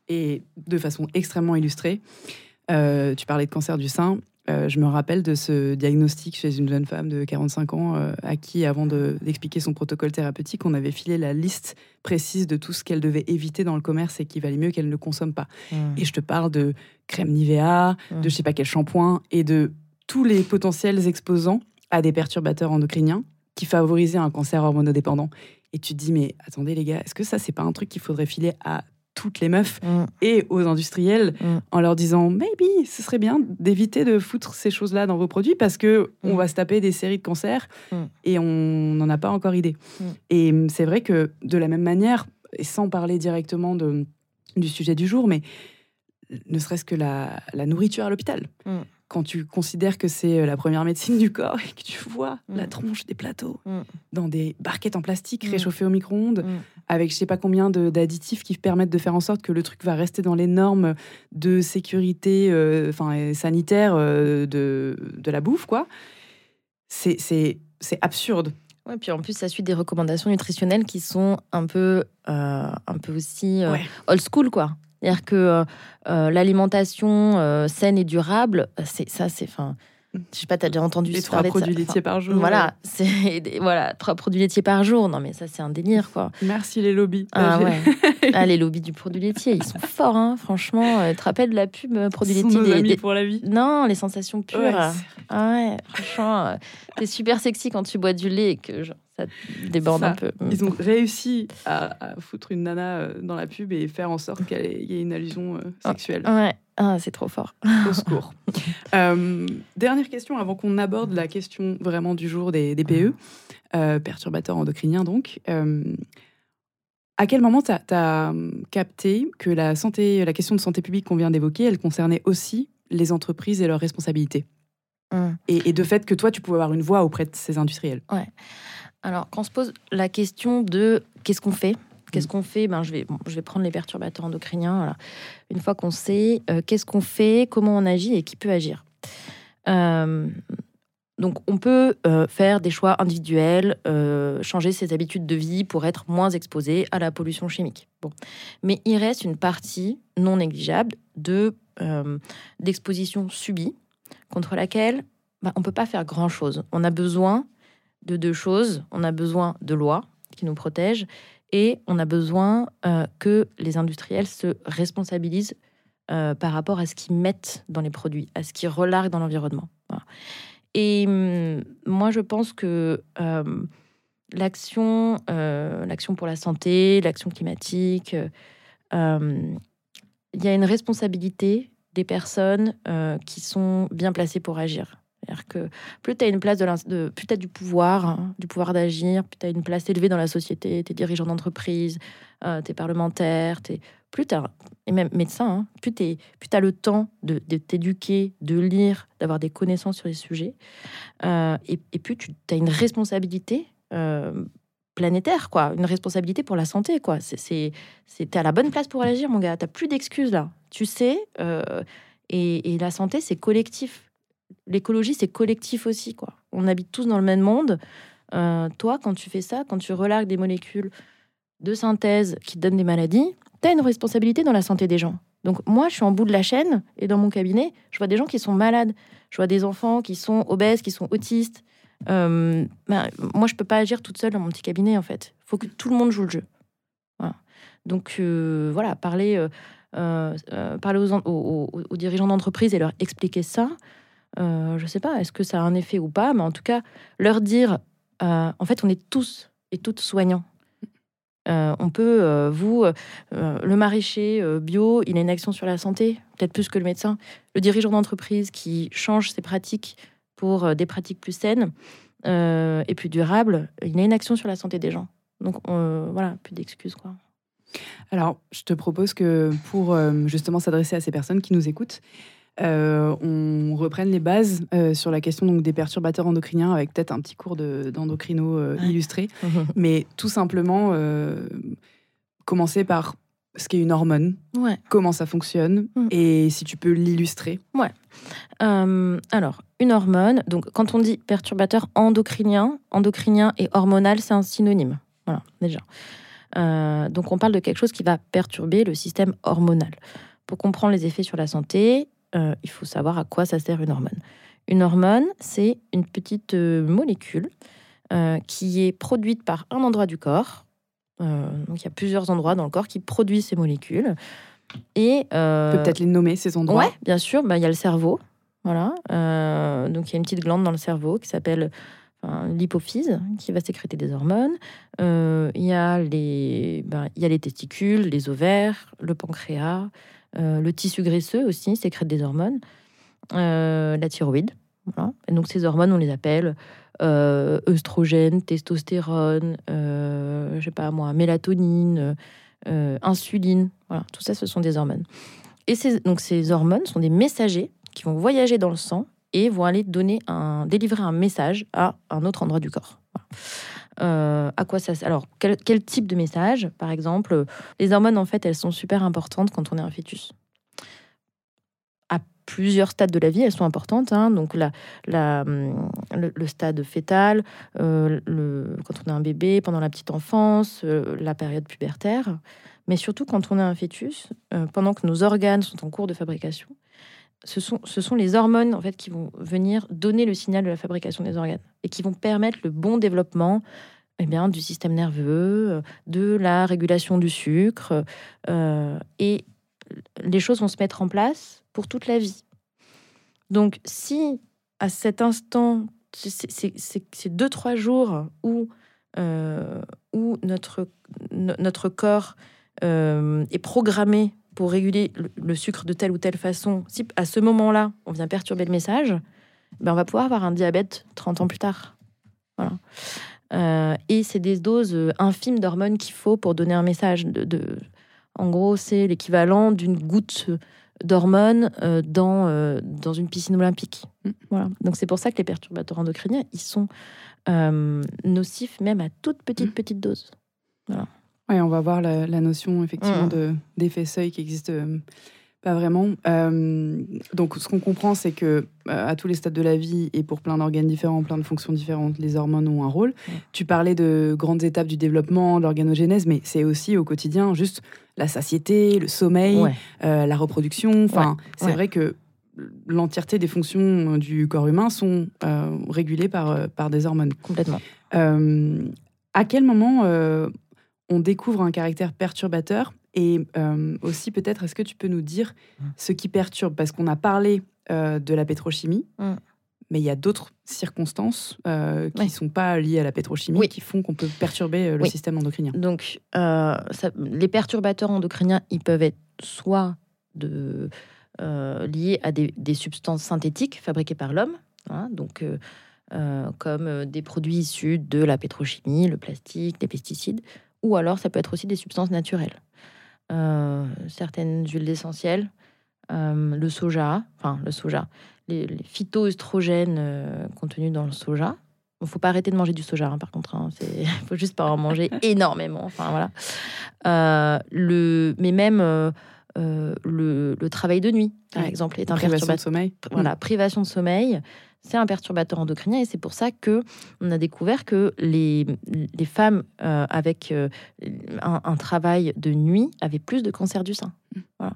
et de façon extrêmement illustrée. Tu parlais de cancer du sein. Euh, je me rappelle de ce diagnostic chez une jeune femme de 45 ans euh, à qui, avant de- d'expliquer son protocole thérapeutique, on avait filé la liste précise de tout ce qu'elle devait éviter dans le commerce et qu'il valait mieux qu'elle ne consomme pas. hum. Et je te parle de crème Nivea, Mm. de je sais pas quel shampoing et de tous les potentiels exposants à des perturbateurs endocriniens qui favorisaient un cancer hormonodépendant. Et tu te dis, mais attendez les gars, est-ce que ça, c'est pas un truc qu'il faudrait filer à toutes les meufs Hum. et aux industriels Mm. en leur disant, maybe, ce serait bien d'éviter de foutre ces choses-là dans vos produits parce que on Mm. va se taper des séries de cancers Mm. et on n'en a pas encore idée. Mm. Et c'est vrai que de la même manière, et sans parler directement de, du sujet du jour, mais ne serait-ce que la, la nourriture à l'hôpital. Quand tu considères que c'est euh, la première médecine du corps et que tu vois Mm. la tronche des plateaux Mm. dans des barquettes en plastique Mm. réchauffées au micro-ondes, avec je sais pas combien de- d'additifs qui permettent de faire en sorte que le truc va rester dans les normes de sécurité euh, enfin, et sanitaire euh, de, de la bouffe, quoi. C'est- absurde. Ouais, puis en plus, ça suit des recommandations nutritionnelles qui sont un peu, euh, un peu aussi euh, Ouais. old school, quoi. C'est-à-dire que euh, euh, l'alimentation euh, saine et durable, c'est ça, c'est, enfin, je sais pas, t'as déjà entendu Les trois parler de ça produits Enfin, laitiers par jour. Voilà, c'est des- voilà, trois produits laitiers par jour. Non, mais ça, c'est un délire, quoi. Merci les lobbies. Ah ouais. Ah, les lobbies du produit laitier, ils sont forts, hein, franchement. Euh, Tu te rappelles de la pub euh, laitiers nos des- amis des- pour la vie. Non, les sensations pures. Ouais, ah ouais, franchement, euh, t'es super sexy quand tu bois du lait et que genre, ça déborde Ça, un peu. Ils ont réussi à, à foutre une nana euh, dans la pub et faire en sorte qu'il y ait une allusion euh, sexuelle. Ouais, ah, c'est trop fort. Au secours. Euh, dernière question avant qu'on aborde la question vraiment du jour des, des PE, euh, perturbateurs endocriniens donc. Euh, à quel moment tu as, capté que la, santé, la question de santé publique qu'on vient d'évoquer, elle concernait aussi les entreprises et leurs responsabilités? Mm. et, et de fait que toi, tu pouvais avoir une voix auprès de ces industriels? Alors, quand on se pose la question de qu'est-ce qu'on fait Qu'est-ce Mm. qu'on fait? Ben, je, vais, bon, je vais prendre les perturbateurs endocriniens. voilà. Une fois qu'on sait euh, qu'est-ce qu'on fait, comment on agit et qui peut agir. Euh, donc, on peut euh, faire des choix individuels, euh, changer ses habitudes de vie pour être moins exposé à la pollution chimique. Bon. Mais il reste une partie non négligeable de, euh, d'exposition subie contre laquelle ben, on ne peut pas faire grand-chose. On a besoin de deux choses. On a besoin de lois qui nous protègent et on a besoin euh, que les industriels se responsabilisent euh, par rapport à ce qu'ils mettent dans les produits, à ce qu'ils relarguent dans l'environnement. Et hum, moi, je pense que euh, l'action, l'action pour la santé, l'action climatique, euh, il y a une responsabilité des personnes qui sont bien placées pour agir. C'est-à-dire que plus tu as une place de, de plus t'as du pouvoir, hein, du pouvoir d'agir, plus tu as une place élevée dans la société, tu es dirigeant d'entreprise, euh, tu es parlementaire, t'es- plus tu et même médecin, hein, plus tu as le temps de, t'éduquer, de lire, d'avoir des connaissances sur les sujets, euh, et, plus tu as une responsabilité euh, planétaire, quoi, une responsabilité pour la santé. quoi. C'est, à la bonne place pour agir, mon gars, tu plus d'excuses là. Tu sais, euh, et la santé, c'est collectif l'écologie, c'est collectif aussi. quoi. On habite tous dans le même monde. Euh, toi, quand tu fais ça, quand tu relargues des molécules de synthèse qui te donnent des maladies, tu as une responsabilité dans la santé des gens. Donc moi, je suis en bout de la chaîne et dans mon cabinet, je vois des gens qui sont malades. Je vois des enfants qui sont obèses, qui sont autistes. Euh, ben, moi, je peux pas agir toute seule dans mon petit cabinet, en fait. Il faut que tout le monde joue le jeu. Donc euh, voilà, parler, parler aux- aux dirigeants d'entreprise et leur expliquer ça, euh, je sais pas, est-ce que ça a un effet ou pas, mais en tout cas, leur dire, euh, en fait, on est tous et toutes soignants. Euh, on peut, euh, vous, le maraîcher bio, il a une action sur la santé, peut-être plus que le médecin. Le dirigeant d'entreprise qui change ses pratiques pour des pratiques plus saines et plus durables, il a une action sur la santé des gens. Donc voilà, plus d'excuses quoi. Alors, je te propose que pour justement s'adresser à ces personnes qui nous écoutent, euh, on reprenne les bases euh, sur la question donc, des perturbateurs endocriniens avec peut-être un petit cours de- d'endocrino euh, Ouais. illustré. Mais tout simplement, euh, commencer par ce qu'est une hormone, ouais. comment ça fonctionne, Mm. et si tu peux l'illustrer. Euh, alors, une hormone, donc quand on dit perturbateur endocrinien, endocrinien et hormonal, c'est un synonyme. Voilà, déjà. Euh, donc on parle de quelque chose qui va perturber le système hormonal. Pour comprendre les effets sur la santé, euh, il faut savoir à quoi ça sert une hormone. Une hormone, c'est une petite euh, molécule euh, qui est produite par un endroit du corps. Euh, donc il y a plusieurs endroits dans le corps qui produisent ces molécules. Et peut-être les nommer, ces endroits. Ouais, bien sûr. Bah, Il y a le cerveau. Voilà. Donc, il y a une petite glande dans le cerveau qui s'appelle l'hypophyse, qui va sécréter des hormones. Euh, Il y, a les- ben, y a les testicules, les ovaires, le pancréas, le tissu graisseux aussi sécrète des hormones, euh, la thyroïde. Et donc, ces hormones, on les appelle euh, œstrogène, testostérone, euh, je sais pas moi, mélatonine, euh, insuline. Voilà, tout ça, ce sont des hormones. Et ces, donc ces hormones sont des messagers qui vont voyager dans le sang et vont aller donner un, délivrer un message à un autre endroit du corps. Euh, à quoi ça Alors, quel, type de message Par exemple, les hormones, en fait, elles sont super importantes quand on est un fœtus. À plusieurs stades de la vie, elles sont importantes. Hein. donc, hum, le, stade fœtal, euh, quand on est un bébé, pendant la petite enfance, euh, la période pubertaire. Mais surtout quand on est un fœtus, pendant que nos organes sont en cours de fabrication, ce sont, les hormones en fait qui vont venir donner le signal de la fabrication des organes et qui vont permettre le bon développement eh bien, du système nerveux, euh, de la régulation du sucre. Euh, et les choses vont se mettre en place pour toute la vie. Donc si à cet instant, ces deux, trois jours où, euh, où notre, notre corps est programmé pour réguler le, sucre de telle ou telle façon, si à ce moment-là, on vient perturber le message, ben on va pouvoir avoir un diabète 30 ans plus tard. Voilà. Euh, et c'est des doses euh, infimes d'hormones qu'il faut pour donner un message. De, En gros, c'est l'équivalent d'une goutte d'hormones euh, dans, dans une piscine olympique. Mm. Voilà. Donc c'est pour ça que les perturbateurs endocriniens, ils sont nocifs même à toute petite, mm. petite dose. Voilà. Oui, on va voir la, notion effectivement mmh. d'effet seuil qui existe euh, pas vraiment. Euh, donc, ce qu'on comprend, c'est que euh, à tous les stades de la vie et pour plein d'organes différents, plein de fonctions différentes, les hormones ont un rôle. Mmh. Tu parlais de grandes étapes du développement, l'organogénèse, mais c'est aussi au quotidien juste la satiété, le sommeil, la reproduction. Enfin, c'est vrai que l'entièreté des fonctions du corps humain sont régulées par, par des hormones. Complètement. à quel moment on découvre un caractère perturbateur et euh, aussi peut-être est-ce que tu peux nous dire mmh. ce qui perturbe? Parce qu'on a parlé euh, de la pétrochimie mmh. mais il y a d'autres circonstances euh, qui ne sont pas liées à la pétrochimie qui font qu'on peut perturber le système endocrinien. Donc les perturbateurs endocriniens ils peuvent être soit de, liés à des, substances synthétiques fabriquées par l'homme hein, donc comme des produits issus de la pétrochimie, le plastique, les pesticides, ou alors ça peut être aussi des substances naturelles. Euh, certaines huiles essentielles, euh, le soja, enfin le soja, les, les phytoestrogènes euh, contenus dans le soja. Il ne faut pas arrêter de manger du soja, hein, par contre. Il hein, faut juste pas en manger énormément. Enfin voilà. le, mais même le, le, travail de nuit, par exemple, est un privation de sommeil. Voilà, privation de sommeil c'est un perturbateur endocrinien et c'est pour ça que on a découvert que les, les femmes euh, avec euh, un, travail de nuit avaient plus de cancer du sein. Mmh.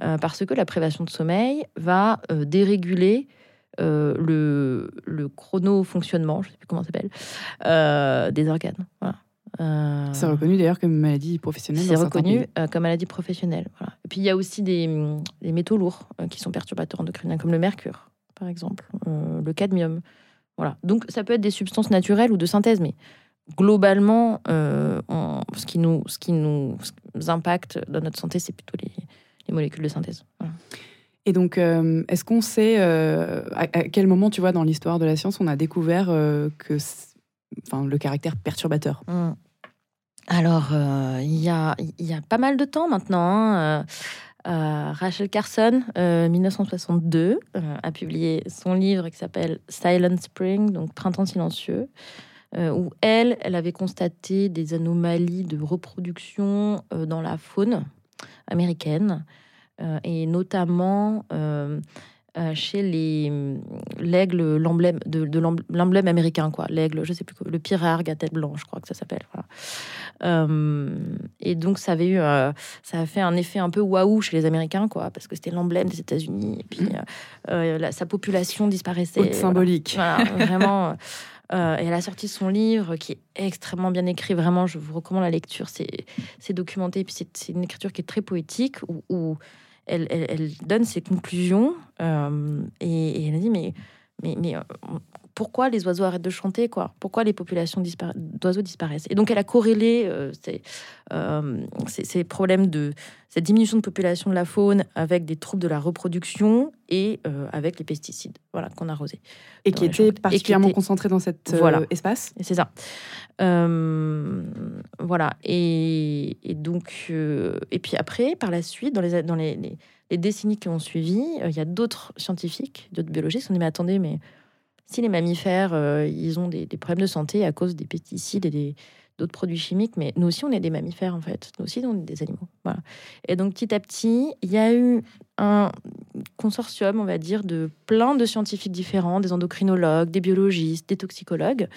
Euh, parce que la privation de sommeil va déréguler le, le chrono-fonctionnement, je ne sais plus comment ça s'appelle, des organes. C'est reconnu d'ailleurs comme maladie professionnelle. C'est reconnu comme maladie professionnelle. Et puis il y a aussi des, des métaux lourds qui sont perturbateurs endocriniens, comme le mercure par exemple, euh, le cadmium. Voilà. Donc ça peut être des substances naturelles ou de synthèse, mais globalement, euh, ce, qui nous, ce qui nous impacte dans notre santé, c'est plutôt les, molécules de synthèse. Et donc, euh, est-ce qu'on sait à, quel moment, tu vois, dans l'histoire de la science, on a découvert que, enfin, le caractère perturbateur? Mmh. Alors, il y, a, y a pas mal de temps maintenant. Hein, euh, Rachel Carson, 1962, euh, euh, a publié son livre qui s'appelle Silent Spring, donc Printemps silencieux, où elle, elle avait constaté des anomalies de reproduction dans la faune américaine, et notamment chez les l'aigle, l'emblème américain, quoi. L'aigle, je sais plus quoi, le pirargue à tête blanche, je crois que ça s'appelle. Et donc ça avait eu, euh, ça a fait un effet un peu waouh chez les Américains, quoi, parce que c'était l'emblème des États-Unis. Et puis mmh. sa population disparaissait. symbolique. vraiment. et elle a sorti son livre qui est extrêmement bien écrit. Vraiment, je vous recommande la lecture. C'est, documenté. Puis c'est, une écriture qui est très poétique où elle, donne ses conclusions euh, et, elle dit mais, mais, mais euh, pourquoi les oiseaux arrêtent de chanter, quoi? Pourquoi les populations d'oiseaux disparaissent? Et donc, elle a corrélé euh, euh, ces, problèmes de cette diminution de population de la faune avec des troubles de la reproduction et euh, avec les pesticides, voilà, qu'on arrosait. Et qui étaient particulièrement concentrés dans cet voilà. espace? C'est ça. voilà. Et, donc, et puis après, par la suite, dans les, dans les, les décennies qui ont suivi, il y a d'autres scientifiques, d'autres biologistes qui ont dit mais attendez, mais si les mammifères, euh, ils ont des, problèmes de santé à cause des pesticides et d'autres produits chimiques, mais nous aussi, on est des mammifères, en fait. Nous aussi, on est des animaux. Et donc, petit à petit, il y a eu un consortium, on va dire, de plein de scientifiques différents, des endocrinologues, des biologistes, des toxicologues,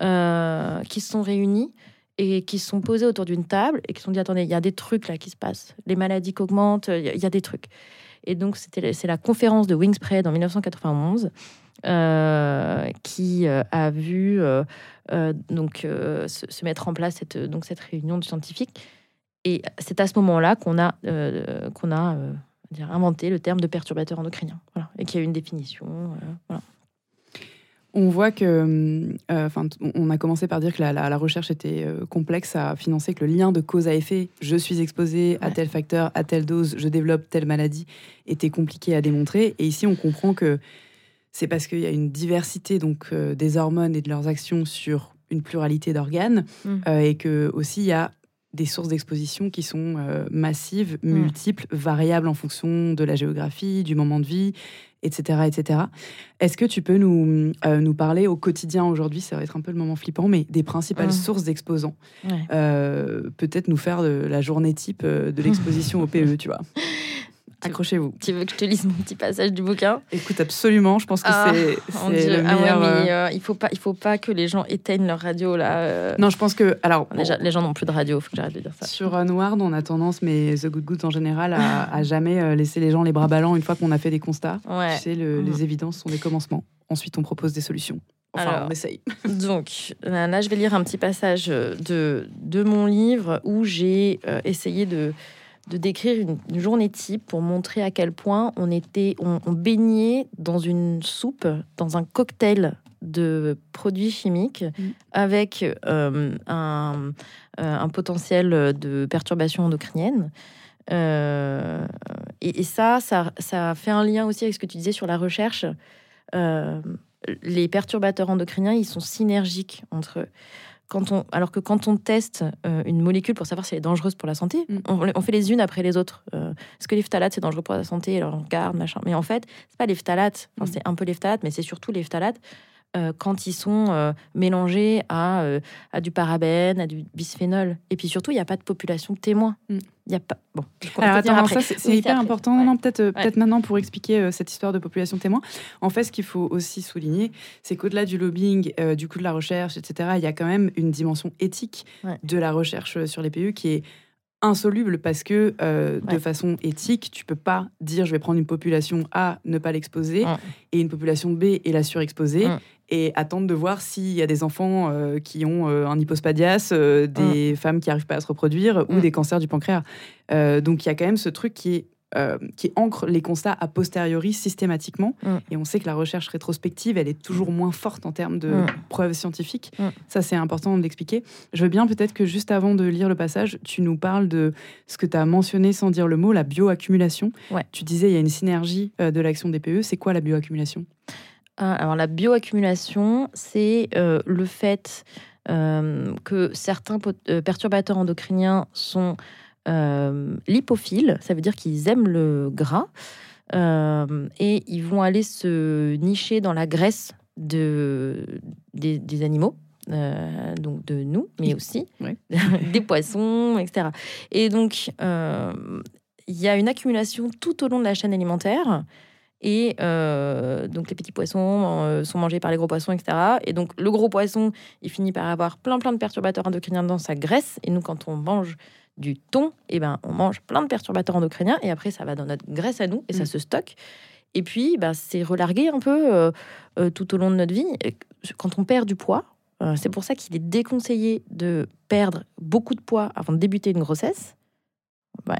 euh, qui se sont réunis et qui se sont posés autour d'une table et qui se sont dit, attendez, il y a des trucs là qui se passent. Les maladies qui augmentent, il y, a des trucs. Et donc, c'est la conférence de Wingspread en 1991 euh, qui euh, a vu euh, donc se, mettre en place cette, donc cette réunion de scientifiques. Et c'est à ce moment-là qu'on a, qu'on a dire, inventé le terme de perturbateur endocrinien, voilà, et qu'il y a eu une définition. voilà. On voit que, enfin, on a commencé par dire que la, recherche était complexe à financer, que le lien de cause à effet, je suis exposé à tel facteur, à telle dose, je développe telle maladie, était compliqué à démontrer. Et ici, on comprend que c'est parce qu'il y a une diversité donc euh, des hormones et de leurs actions sur une pluralité d'organes mm. euh, et que aussi il y a des sources d'exposition qui sont euh, massives, mm. multiples, variables en fonction de la géographie, du moment de vie, etc. etc. Est-ce que tu peux nous, nous parler au quotidien aujourd'hui, ça va être un peu le moment flippant, mais des principales mm. sources d'exposants Peut-être nous faire de la journée type de l'exposition au PE, tu vois? Accrochez-vous. Tu veux que je te lise mon petit passage du bouquin? Écoute, absolument. Je pense que ah, c'est le ah meilleur. Ah mais euh, il faut pas, il faut pas que les gens éteignent leur radio là. Euh. Non, je pense que alors les, gens n'ont plus de radio. Faut que j'arrête de dire ça. Sur euh, on a tendance, mais The Good Good en général, à, jamais laisser les gens les bras ballants une fois qu'on a fait des constats. Ouais. Tu sais, les mm. évidences sont des commencements. Ensuite, on propose des solutions. Enfin, Alors, on essaye. donc, là, je vais lire un petit passage de, de mon livre où j'ai essayé de de décrire une, journée type pour montrer à quel point on était, on, baignait dans une soupe, dans un cocktail de produits chimiques mm. avec euh, un, euh, un, potentiel de perturbation endocrinienne. Euh, et, ça, ça, ça, fait un lien aussi avec ce que tu disais sur la recherche. les perturbateurs endocriniens, ils sont synergiques entre eux on, alors que quand on teste euh, une molécule pour savoir si elle est dangereuse pour la santé, mm. on, fait les unes après les autres. Euh, est-ce que les phtalates c'est dangereux pour la santé Alors on regarde, machin. Mais en fait, c'est pas les phtalates. Mm. C'est un peu les phtalates, mais c'est surtout les phtalates euh, quand ils sont mélangés à, à, du parabène, à du bisphénol. Et puis surtout, il n'y a pas de population témoin. Mm. Il y a pas. Bon. Alors attends, ça c'est hyper important. Non, peut-être peut-être maintenant pour expliquer cette histoire de population témoin. En fait, ce qu'il faut aussi souligner, c'est qu'au-delà du lobbying, du coût de la recherche, etc., il y a quand même une dimension éthique de la recherche sur les PU qui est insoluble parce que de façon éthique, tu peux pas dire je vais prendre une population A, ne pas l'exposer, et une population B et la surexposer, et attendre de voir s'il y a des enfants euh, qui ont euh, un hypospadias, euh, des mm. femmes qui n'arrivent pas à se reproduire ou mm. des cancers du pancréas. donc il y a quand même ce truc qui est qui ancre les constats a posteriori systématiquement. Mm. Et on sait que la recherche rétrospective, elle est toujours moins forte en termes de preuves scientifiques. Ça, c'est important de l'expliquer. Je veux bien peut-être que juste avant de lire le passage, tu nous parles de ce que tu as mentionné sans dire le mot, la bioaccumulation. Tu disais il y a une synergie de l'action des PE. C'est quoi la bioaccumulation? Alors la bioaccumulation, c'est euh, le fait euh, que certains euh, perturbateurs endocriniens sont lipophiles, ça veut dire qu'ils aiment le gras, et ils vont aller se nicher dans la graisse de, des, animaux. donc de nous, mais aussi des poissons, etc. Et donc, il y a une accumulation tout au long de la chaîne alimentaire et euh, donc les petits poissons euh, sont mangés par les gros poissons, etc. Et donc le gros poisson, il finit par avoir plein plein de perturbateurs endocriniens dans sa graisse. Et nous, quand on mange du thon, eh ben, on mange plein de perturbateurs endocriniens. Et après, ça va dans notre graisse à nous et ça mm. se stocke. Et puis, bah, c'est relargué un peu euh, tout au long de notre vie. Quand on perd du poids, c'est pour ça qu'il est déconseillé de perdre beaucoup de poids avant de débuter une grossesse. Ouais.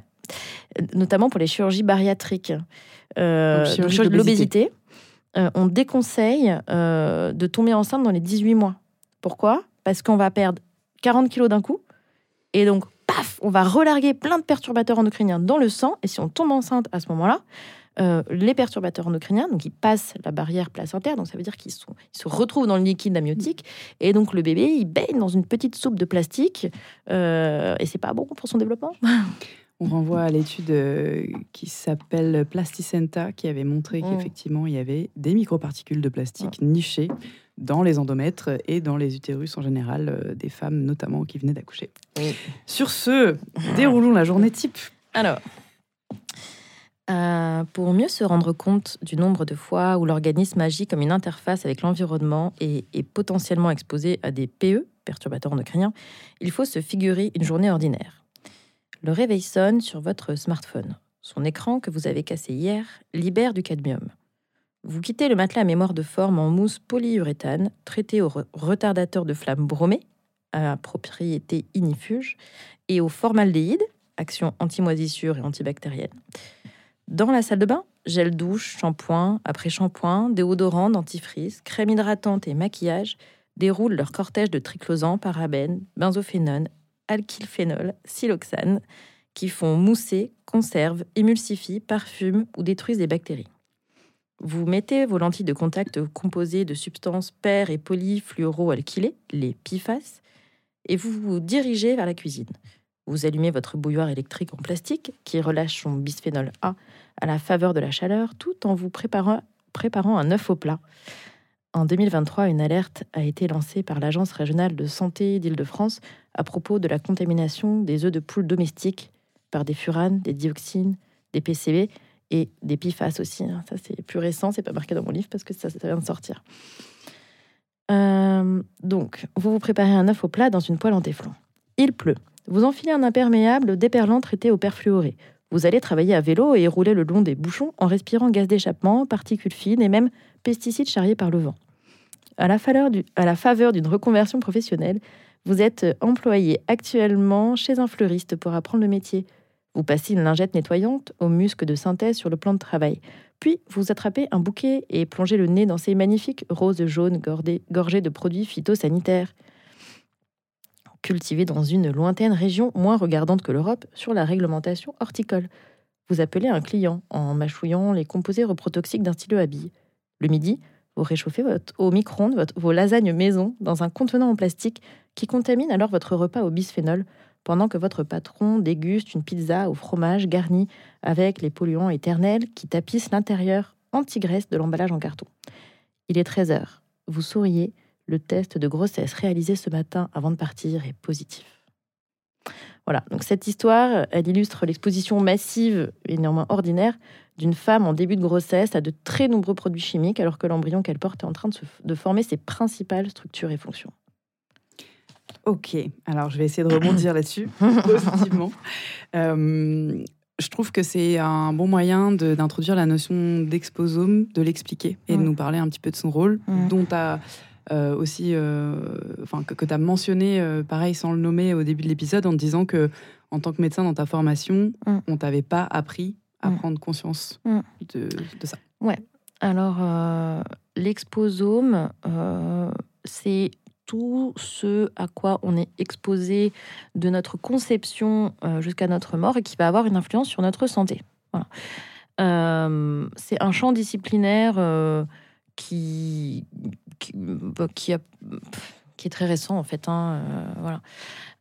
Notamment pour les chirurgies bariatriques. Euh, l'obésité. euh, on déconseille euh, de tomber enceinte dans les 18 mois. Pourquoi? Parce qu'on va perdre 40 kilos d'un coup. Et donc, paf, on va relarguer plein de perturbateurs endocriniens dans le sang. Et si on tombe enceinte à ce moment-là, euh, les perturbateurs endocriniens, donc ils passent la barrière placentaire, donc ça veut dire qu'ils ils se retrouvent dans le liquide amniotique, et donc le bébé il baigne dans une petite soupe de plastique, euh, et c'est pas bon pour son développement. On renvoie à l'étude euh, qui s'appelle Plasticenta, qui avait montré Mm. qu'effectivement, il y avait des microparticules de plastique nichées dans les endomètres et dans les utérus en général, euh, des femmes notamment qui venaient d'accoucher. Oui. Sur ce, déroulons la journée type. Alors, euh, pour mieux se rendre compte du nombre de fois où l'organisme agit comme une interface avec l'environnement et est potentiellement exposé à des PE, perturbateurs endocriniens, il faut se figurer une journée ordinaire. Le réveil sonne sur votre smartphone. Son écran que vous avez cassé hier libère du cadmium. Vous quittez le matelas à mémoire de forme en mousse polyuréthane, traité au re- retardateur de flamme bromé, à propriété inifuge, et au formaldéhyde, action anti-moisissure et antibactérienne. Dans la salle de bain, gel douche, shampoing, après-shampoing, déodorant, dentifrice, crème hydratante et maquillage déroulent leur cortège de triclosan, parabènes, benzophénone, alkylphénol, siloxane, qui font mousser, conservent, émulsifient, parfument ou détruisent des bactéries. Vous mettez vos lentilles de contact composées de substances per- et polyfluoroalkylées, les PFAS, et vous vous dirigez vers la cuisine. Vous allumez votre bouilloire électrique en plastique qui relâche son bisphénol A à la faveur de la chaleur tout en vous préparant, préparant un œuf au plat. En 2023, une alerte a été lancée par l'Agence régionale de santé d'Île-de-France à propos de la contamination des œufs de poule domestiques par des furanes, des dioxines, des PCB et des PFAS aussi. hein. Ça, c'est plus récent, c'est pas marqué dans mon livre parce que ça, ça vient de sortir. Euh, donc, vous vous préparez un œuf au plat dans une poêle en téflon. Il pleut. Vous enfilez un imperméable déperlant traité au perfluoré. Vous allez travailler à vélo et rouler le long des bouchons en respirant gaz d'échappement, particules fines et même pesticides charriés par le vent. À la faveur d'une reconversion professionnelle, vous êtes employé actuellement chez un fleuriste pour apprendre le métier. Vous passez une lingette nettoyante aux muscles de synthèse sur le plan de travail. Puis vous attrapez un bouquet et plongez le nez dans ces magnifiques roses jaunes gorgées de produits phytosanitaires cultivés dans une lointaine région moins regardante que l'Europe sur la réglementation horticole. Vous appelez un client en mâchouillant les composés reprotoxiques d'un stylo à billes. Le midi, vous réchauffez votre, au micro-ondes vos lasagnes maison dans un contenant en plastique qui contamine alors votre repas au bisphénol pendant que votre patron déguste une pizza au fromage garnie avec les polluants éternels qui tapissent l'intérieur anti-graisse de l'emballage en carton. Il est 13h. Vous souriez. Le test de grossesse réalisé ce matin avant de partir est positif. Voilà, donc cette histoire, elle illustre l'exposition massive et néanmoins ordinaire d'une femme en début de grossesse à de très nombreux produits chimiques alors que l'embryon qu'elle porte est en train de, se- de former ses principales structures et fonctions. Ok, alors je vais essayer de rebondir là-dessus positivement. Euh, je trouve que c'est un bon moyen d'introduire la notion d'exposome, de l'expliquer et de nous parler un petit peu de son rôle, dont tu as aussi, euh, enfin, que, tu as mentionné, euh, pareil, sans le nommer au début de l'épisode, en te disant que en tant que médecin dans ta formation, Mm. on t'avait pas appris à Mm. prendre conscience Mm. de, de ça. Alors, euh, l'exposome, euh, c'est tout ce à quoi on est exposé de notre conception euh, jusqu'à notre mort et qui va avoir une influence sur notre santé. Voilà. Euh, c'est un champ disciplinaire euh, qui, qui, bah, qui, est très récent en fait. hein, euh, voilà.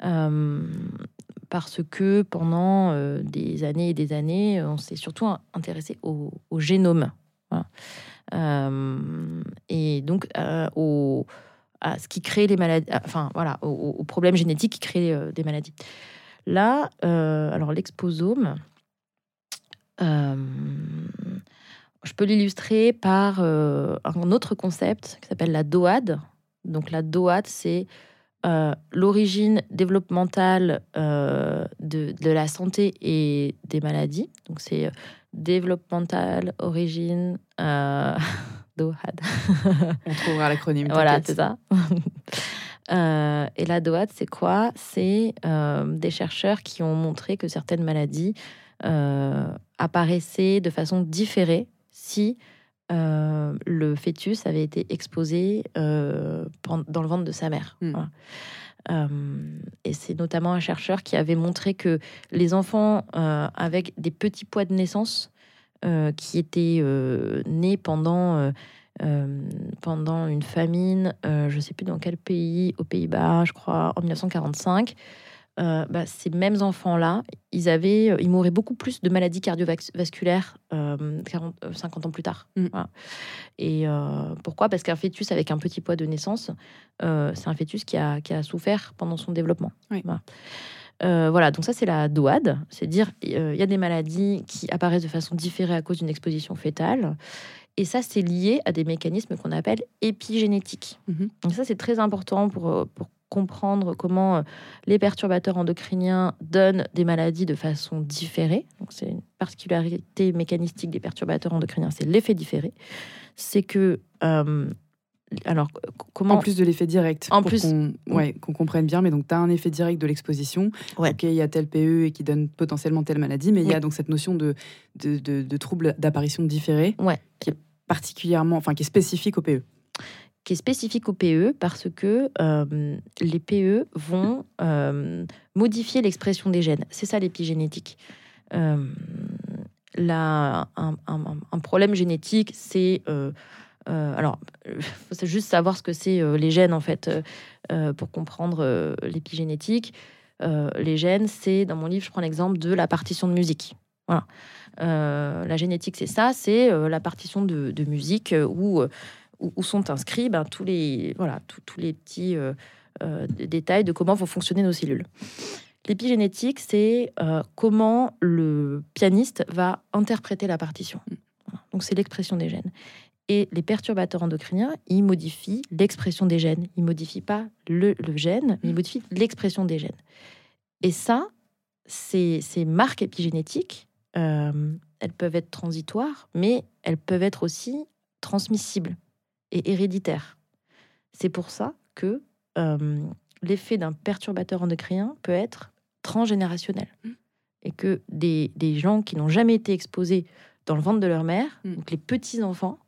Euh, parce que pendant euh, des années et des années, on s'est surtout intéressé au, génome. Voilà. Et donc au, à ce qui crée les maladies, enfin voilà, aux, problèmes génétiques qui créent des maladies. Là, alors l'exposome, je peux l'illustrer par euh, un autre concept qui s'appelle la DOAD. Donc la DOAD, c'est euh, l'origine développementale euh, de, de la santé et des maladies. Donc c'est euh, développemental, origine, DOAD. On trouvera l'acronyme. voilà, c'est ça. Euh, et la DOAD, c'est quoi? C'est euh, des chercheurs qui ont montré que certaines maladies euh, apparaissaient de façon différée si le fœtus avait été exposé dans le ventre de sa mère. Mm. et c'est notamment un chercheur qui avait montré que les enfants avec des petits poids de naissance qui étaient nés pendant euh, pendant une famine, euh, je ne sais plus dans quel pays, aux Pays-Bas, je crois, en 1945. Euh, bah, ces mêmes enfants-là, ils avaient, ils mouraient beaucoup plus de maladies cardiovasculaires 50 ans plus tard. Mm. Et pourquoi? Parce qu'un fœtus avec un petit poids de naissance, c'est un fœtus qui a, qui a, souffert pendant son développement. Voilà. voilà. donc ça c'est la DOAD, c'est dire il y a des maladies qui apparaissent de façon différée à cause d'une exposition fétale. Et ça, c'est lié à des mécanismes qu'on appelle épigénétiques. Donc ça, c'est très important pour, euh, pour comprendre comment euh, les perturbateurs endocriniens donnent des maladies de façon différée. Donc c'est une particularité mécanistique des perturbateurs endocriniens, c'est l'effet différé. C'est que euh, alors, comment... En plus de l'effet direct. En plus. Qu'on ouais, qu'on comprenne bien, mais donc tu as un effet direct de l'exposition. Ouais. Ok, il y a tel PE et qui donne potentiellement telle maladie, mais il y a donc cette notion de, de, de, de trouble d'apparition différé ouais. qui est particulièrement, enfin qui est spécifique au PE. Qui est spécifique au PE parce que euh, les PE vont euh, modifier l'expression des gènes. C'est ça l'épigénétique. Euh, un, problème génétique, c'est alors, il faut juste savoir ce que c'est les gènes en fait pour comprendre l'épigénétique. les gènes, c'est dans mon livre, je prends l'exemple de la partition de musique. Voilà. Euh, la génétique, c'est ça, c'est euh, la partition de, musique euh, où, où, sont inscrits ben, tous, les, voilà, tous les petits détails de comment vont fonctionner nos cellules. L'épigénétique, c'est comment le pianiste va interpréter la partition. Donc, c'est l'expression des gènes. Et les perturbateurs endocriniens, ils modifient l'expression des gènes. Ils modifient pas le, le gène, mais ils modifient l'expression des gènes. Et ça, ces, ces marques épigénétiques, euh, elles peuvent être transitoires, mais elles peuvent être aussi transmissibles et héréditaires. C'est pour ça que euh, l'effet d'un perturbateur endocrinien peut être transgénérationnel. Mmh. Et que des, des gens qui n'ont jamais été exposés dans le ventre de leur mère, mmh. donc les petits-enfants,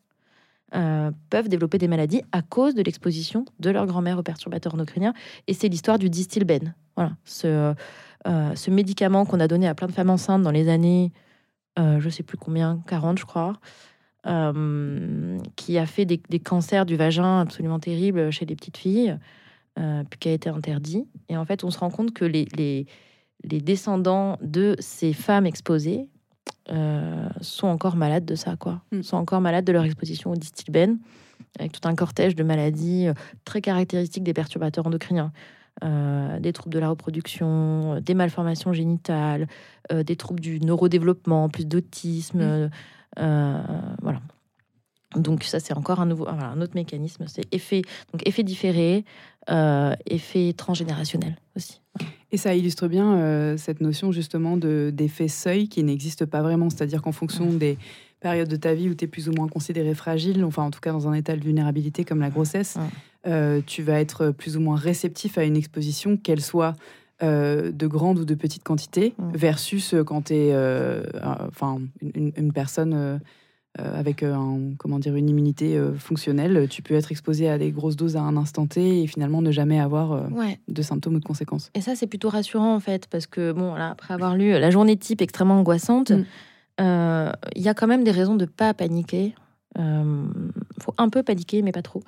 euh, peuvent développer des maladies à cause de l'exposition de leur grand-mère aux perturbateurs endocriniens. Et c'est l'histoire du distilben. Voilà, ce, euh, ce médicament qu'on a donné à plein de femmes enceintes dans les années, euh, je sais plus combien, 40 je crois, euh, qui a fait des, cancers du vagin absolument terribles chez les petites filles, puis qui a été interdit. Et en fait, on se rend compte que les, les, les descendants de ces femmes exposées sont encore malades de ça, quoi. Mm. Sont encore malades de leur exposition au distilben, avec tout un cortège de maladies très caractéristiques des perturbateurs endocriniens. Euh, des troubles de la reproduction, des malformations génitales, euh, des troubles du neurodéveloppement, plus d'autisme. Euh, voilà. Donc ça, c'est encore un, nouveau, un autre mécanisme. C'est effet, donc effet différé, effet transgénérationnel aussi. Et ça illustre bien cette notion justement d'effet seuil qui n'existe pas vraiment. C'est-à-dire qu'en fonction des périodes de ta vie où tu es plus ou moins considéré fragile, enfin en tout cas dans un état de vulnérabilité comme la grossesse, euh, tu vas être plus ou moins réceptif à une exposition, qu'elle soit euh, de grande ou de petite quantité, versus euh, quand tu es enfin, une, personne avec un, comment dire, une immunité fonctionnelle. Tu peux être exposé à des grosses doses à un instant T et finalement ne jamais avoir de symptômes ou de conséquences. Et ça, c'est plutôt rassurant en fait, parce que, bon, là, après avoir lu La journée type extrêmement angoissante, mm. il y a quand même des raisons de ne pas paniquer. Il faut un peu paniquer, mais pas trop.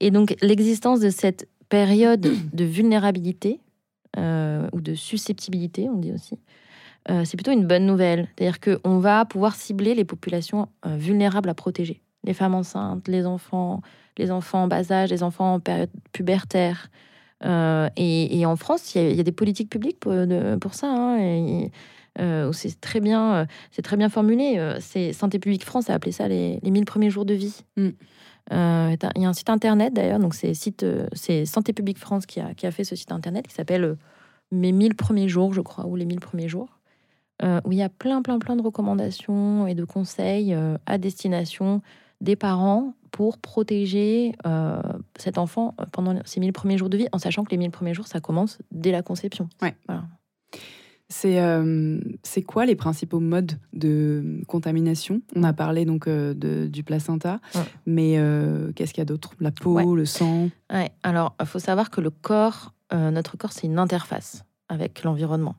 Et donc l'existence de cette période de vulnérabilité euh, ou de susceptibilité, on dit aussi, euh, c'est plutôt une bonne nouvelle. C'est-à-dire qu'on va pouvoir cibler les populations euh, vulnérables à protéger. Les femmes enceintes, les enfants, les enfants en bas âge, les enfants en période pubertaire. Et, en France, il y, a des politiques publiques pour, ça. Hein, c'est très bien, c'est très bien formulé. C'est Santé publique France a appelé ça les, les 1000 premiers jours de vie. Mm. Euh, il y a un site internet d'ailleurs, donc c'est site, euh, c'est Santé publique France qui a, qui a fait ce site internet qui s'appelle euh, Mes 1000 premiers jours, je crois, ou les 1000 premiers jours, où il y a plein, plein, plein de recommandations et de conseils à destination des parents pour protéger cet enfant pendant ces 1000 premiers jours de vie, en sachant que les 1000 premiers jours, ça commence dès la conception. Ouais. Voilà. C'est euh, c'est quoi les principaux modes de contamination? On a parlé donc euh, de, du placenta, Ouais. mais euh, qu'est-ce qu'il y a d'autre? La peau, Ouais. le sang? Ouais, alors, il faut savoir que le corps, notre corps, c'est une interface avec l'environnement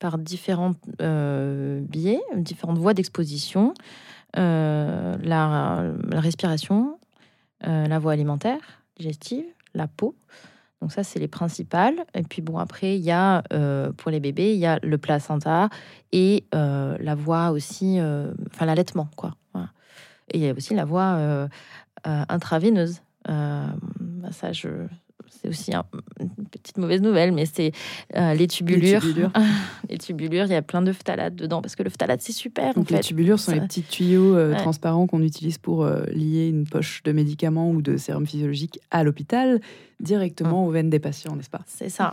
par différents biais, différentes voies d'exposition, la, la respiration, la voie alimentaire, digestive, la peau. Donc ça, c'est les principales. Et puis bon, après, il y a, euh, pour les bébés, il y a le placenta et euh, la voie aussi, euh, enfin l'allaitement, quoi. Et il y a aussi la voie intraveineuse. Bah, ça, je... c'est aussi un- une petite mauvaise nouvelle, mais c'est euh, les tubulures. tubulures. Les tubulures, il y a plein de phthalates dedans, parce que le phthalate, c'est super, Donc en les tubulures sont ça- les petits tuyaux euh, Ouais. transparents qu'on utilise pour euh, lier une poche de médicaments ou de sérum physiologique à l'hôpital directement aux veines des patients, n'est-ce pas? C'est ça.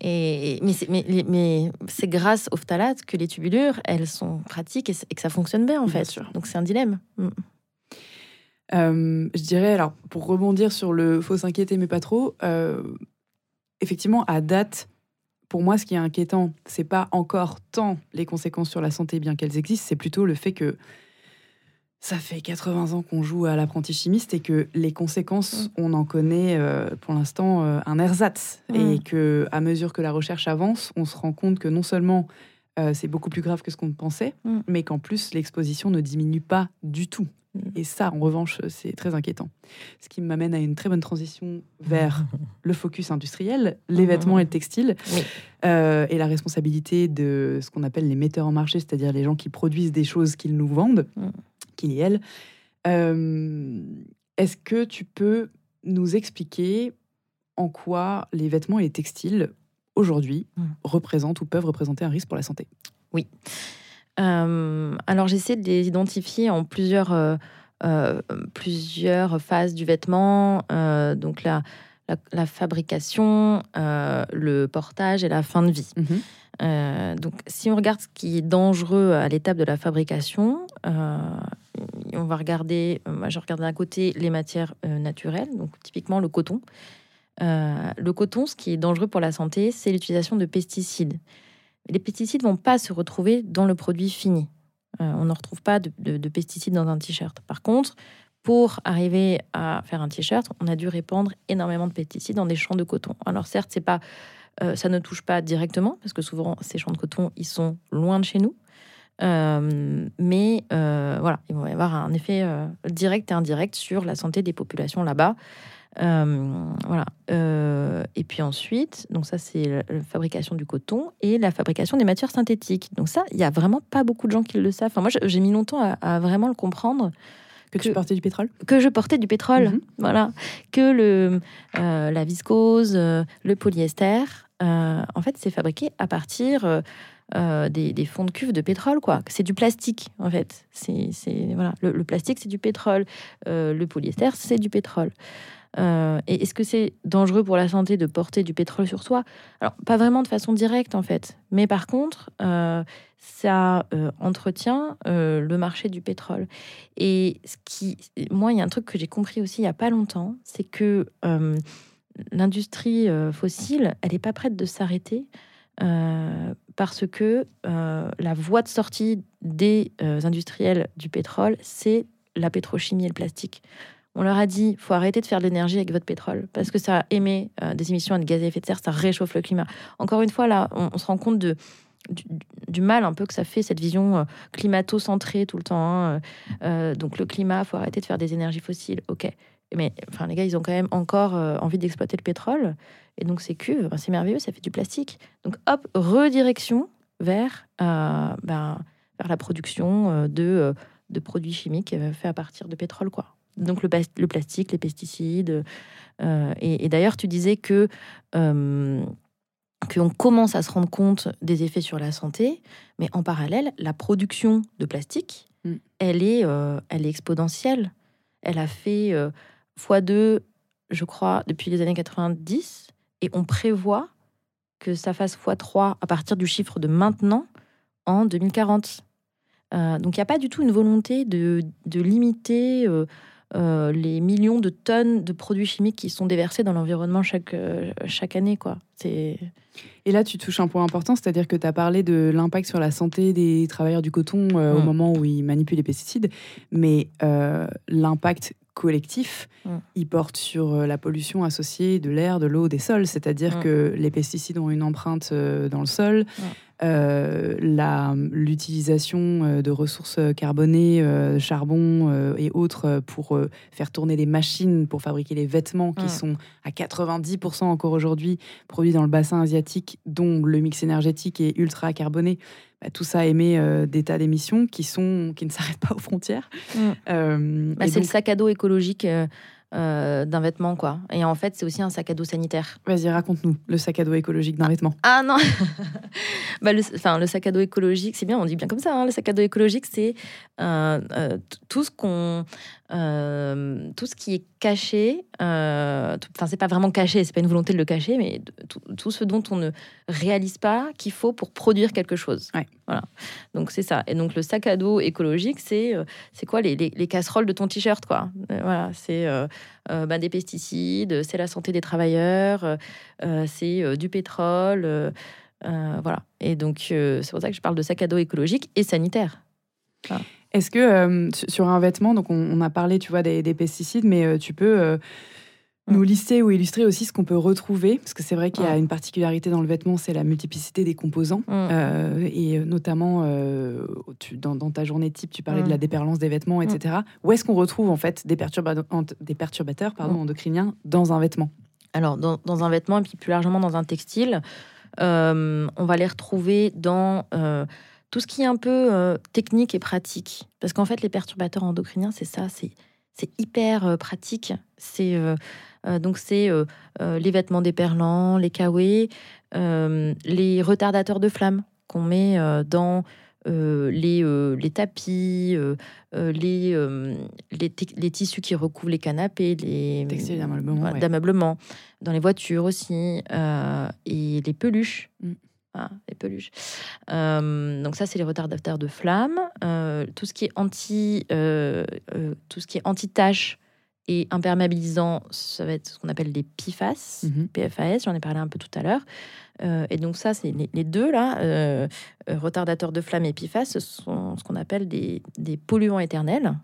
Et, mais c'est mais, mais grâce aux phtalates que les tubulures, elles sont pratiques et, que ça fonctionne bien, en Bien fait. sûr. Donc c'est un dilemme. Mm. Euh, je dirais, alors, pour rebondir sur le faut s'inquiéter, mais pas trop, euh, effectivement, à date, pour moi, ce qui est inquiétant, c'est pas encore tant les conséquences sur la santé, bien qu'elles existent, c'est plutôt le fait que ça fait 80 ans qu'on joue à l'apprenti chimiste et que les conséquences, on en connaît euh, pour l'instant euh, un ersatz. Mm. Et que à mesure que la recherche avance, on se rend compte que non seulement euh, c'est beaucoup plus grave que ce qu'on pensait, Mm. mais qu'en plus l'exposition ne diminue pas du tout. Mm. Et ça, en revanche, c'est très inquiétant. Ce qui m'amène à une très bonne transition vers le focus industriel, les vêtements et le textile, Oui. euh, et la responsabilité de ce qu'on appelle les metteurs en marché, c'est-à-dire les gens qui produisent des choses qu'ils nous vendent, qu'ils et elles. Euh, Est-ce que tu peux nous expliquer en quoi les vêtements et les textiles, aujourd'hui, Mhm. représentent ou peuvent représenter un risque pour la santé? Euh, alors j'essaie de les identifier en plusieurs, euh, euh, plusieurs phases du vêtement. Euh, donc la, la, la fabrication, euh, le portage et la fin de vie. Euh, donc, si on regarde ce qui est dangereux à l'étape de la fabrication, euh, on va regarder, euh, moi je regarde d'un côté les matières euh, naturelles, donc typiquement le coton. Euh, le coton, ce qui est dangereux pour la santé, c'est l'utilisation de pesticides. Les pesticides vont pas se retrouver dans le produit fini. Euh, on ne retrouve pas de, de- de pesticides dans un t-shirt. Par contre, pour arriver à faire un t-shirt, on a dû répandre énormément de pesticides dans des champs de coton. Alors certes, c'est pas euh, ça ne touche pas directement, parce que souvent, ces champs de coton, ils sont loin de chez nous. Euh, mais voilà, il va y avoir un effet direct et indirect sur la santé des populations là-bas. Euh, voilà. Euh, et puis ensuite, donc ça c'est la, fabrication du coton et la fabrication des matières synthétiques. Donc ça, il y a vraiment pas beaucoup de gens qui le savent. Enfin, moi, j'ai mis longtemps à, à vraiment le comprendre Que tu Que- portais du pétrole? que je portais du pétrole, Mhm. voilà, que le euh, la viscose, euh, le polyester, euh, en fait, c'est fabriqué à partir des, des fonds de cuve de pétrole, quoi. C'est du plastique, en fait. C'est voilà, le, le plastique, c'est du pétrole, le polyester, c'est du pétrole. Euh, et est-ce que c'est dangereux pour la santé de porter du pétrole sur soi? Alors, pas vraiment de façon directe, en fait. Mais par contre, euh, ça euh, entretient le marché du pétrole. Et ce qui, moi, il y a un truc que j'ai compris aussi il y a pas longtemps, c'est que l'industrie fossile, elle n'est pas prête de s'arrêter parce que la voie de sortie des industriels du pétrole, c'est la pétrochimie et le plastique. On leur a dit, faut arrêter de faire de l'énergie avec votre pétrole parce que ça émet euh, des émissions de gaz à effet de serre, ça réchauffe le climat. Encore une fois, là, on, se rend compte de, du, mal un peu que ça fait cette vision euh, climato-centrée tout le temps. hein. Euh, donc le climat, faut arrêter de faire des énergies fossiles. Ok, mais enfin les gars, ils ont quand même encore envie d'exploiter le pétrole et donc ces cuves, ben, c'est merveilleux, ça fait du plastique. Donc hop, redirection vers ben, vers la production de de produits chimiques faits à partir de pétrole, quoi. Donc le, plastique, les pesticides. euh, et et d'ailleurs, tu disais que euh, qu'on commence à se rendre compte des effets sur la santé, mais en parallèle, la production de plastique, Mm. elle, est, euh, elle est exponentielle. Elle a fait euh, x2, je crois, depuis les années 90, et on prévoit que ça fasse x3 à partir du chiffre de maintenant en 2040. Euh, donc il n'y a pas du tout une volonté de, de limiter euh, les millions de tonnes de produits chimiques qui sont déversés dans l'environnement chaque, euh, chaque année. Quoi. C'est... Et là, tu touches un point important, c'est-à-dire que tu as parlé de l'impact sur la santé des travailleurs du coton euh, au Mm. moment où ils manipulent les pesticides, mais l'impact collectif, Mm. il porte sur euh, la pollution associée de l'air, de l'eau, des sols, c'est-à-dire Mm. que les pesticides ont une empreinte euh, dans le sol. Mm. Euh, la- l'utilisation de ressources carbonées, euh, charbon euh, et autres pour faire tourner les machines pour fabriquer les vêtements qui sont à 90% encore aujourd'hui produits dans le bassin asiatique, dont le mix énergétique est ultra carboné, bah, tout ça émet euh, des tas d'émissions qui, sont, qui ne s'arrêtent pas aux frontières. Mm. Euh, Bah, c'est le sac à dos écologique euh, euh, d'un vêtement. Quoi. Et en fait, c'est aussi un sac à dos sanitaire. Vas-y, raconte-nous le sac à dos écologique d'un vêtement. Ah non bah, le, sac à dos écologique, c'est bien, on dit bien comme ça. hein, le sac à dos écologique, c'est euh, euh, tout ce qu'on, tout ce qui est caché. euh, Enfin, c'est pas vraiment caché, c'est pas une volonté de le cacher, mais tout, ce dont on ne réalise pas qu'il faut pour produire quelque chose. Ouais. Voilà. Donc c'est ça. Et donc le sac à dos écologique, c'est euh, c'est quoi les, les- les casseroles de ton t-shirt, quoi. Euh, voilà, c'est bah, des pesticides, c'est la santé des travailleurs, c'est du pétrole. voilà. Et donc, c'est pour ça que je parle de sac à dos écologique et sanitaire. Est-ce que euh, su- sur un vêtement, donc on, on a parlé, tu vois, des, des pesticides, mais euh, tu peux euh, Mm. nous lister ou illustrer aussi ce qu'on peut retrouver, parce que c'est vrai qu'il y a Mm. une particularité dans le vêtement, c'est la multiplicité des composants. Mm. Et notamment, tu- dans, dans ta journée type, tu parlais Mm. de la déperlance des vêtements, etc. Où est-ce qu'on retrouve en fait des, perturbateurs pardon, Mm. endocriniens dans un vêtement? Alors, dans, dans un vêtement et puis plus largement dans un textile, on va les retrouver dans tout ce qui est un peu euh, technique et pratique. Parce qu'en fait, les perturbateurs endocriniens, c'est ça, c'est hyper euh, pratique. C'est euh, donc c'est les vêtements déperlants, les kawé, les retardateurs de flamme qu'on met dans euh, les, euh, les tapis, euh, les, les, ti- les tissus qui recouvrent les canapés, les Textiles d'ameublement, ouais. d'ameublement, dans les voitures aussi, et les peluches. Mm. Ah, les peluches. Euh, donc ça, c'est les retardateurs de flamme. Euh, tout ce qui est anti, euh, tout ce qui est anti-tache et imperméabilisant, ça va être ce qu'on appelle des PFAS. Mhm. PFAS, j'en ai parlé un peu tout à l'heure. Et donc ça, c'est les, les deux là, retardateurs de flamme et PFAS, ce sont ce qu'on appelle des, des polluants éternels.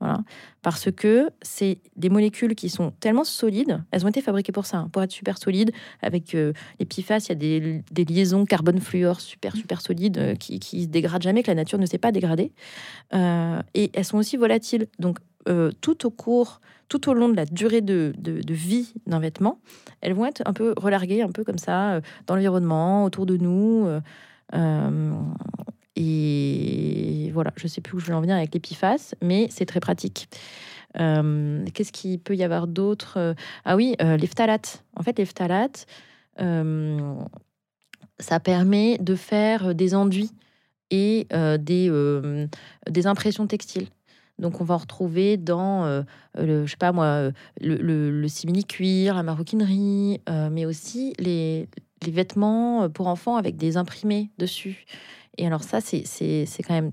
Voilà. Parce que c'est des molécules qui sont tellement solides, elles ont été fabriquées pour ça, hein, pour être super solides. Avec euh, les PFAS, il y a des, des liaisons carbone-fluor super, super solides euh, qui, qui se dégradent jamais, que la nature ne sait pas dégrader. Euh, et elles sont aussi volatiles. Donc, euh, tout au cours, tout au long de la durée de, de- de vie d'un vêtement, elles vont être un peu relarguées, un peu comme ça, dans l'environnement, autour de nous. Et voilà, je sais plus où je vais en venir avec les PFAS, mais c'est très pratique. Euh, Qu'est-ce qu'il peut y avoir d'autre Euh, Ah oui, euh, les phtalates. En fait, les phtalates, euh, ça permet de faire des enduits et des, des impressions textiles. Donc, on va en retrouver dans, euh, le, sais pas moi, le, le, simili-cuir, la maroquinerie, mais aussi les, les vêtements pour enfants avec des imprimés dessus. Et alors ça, c'est quand même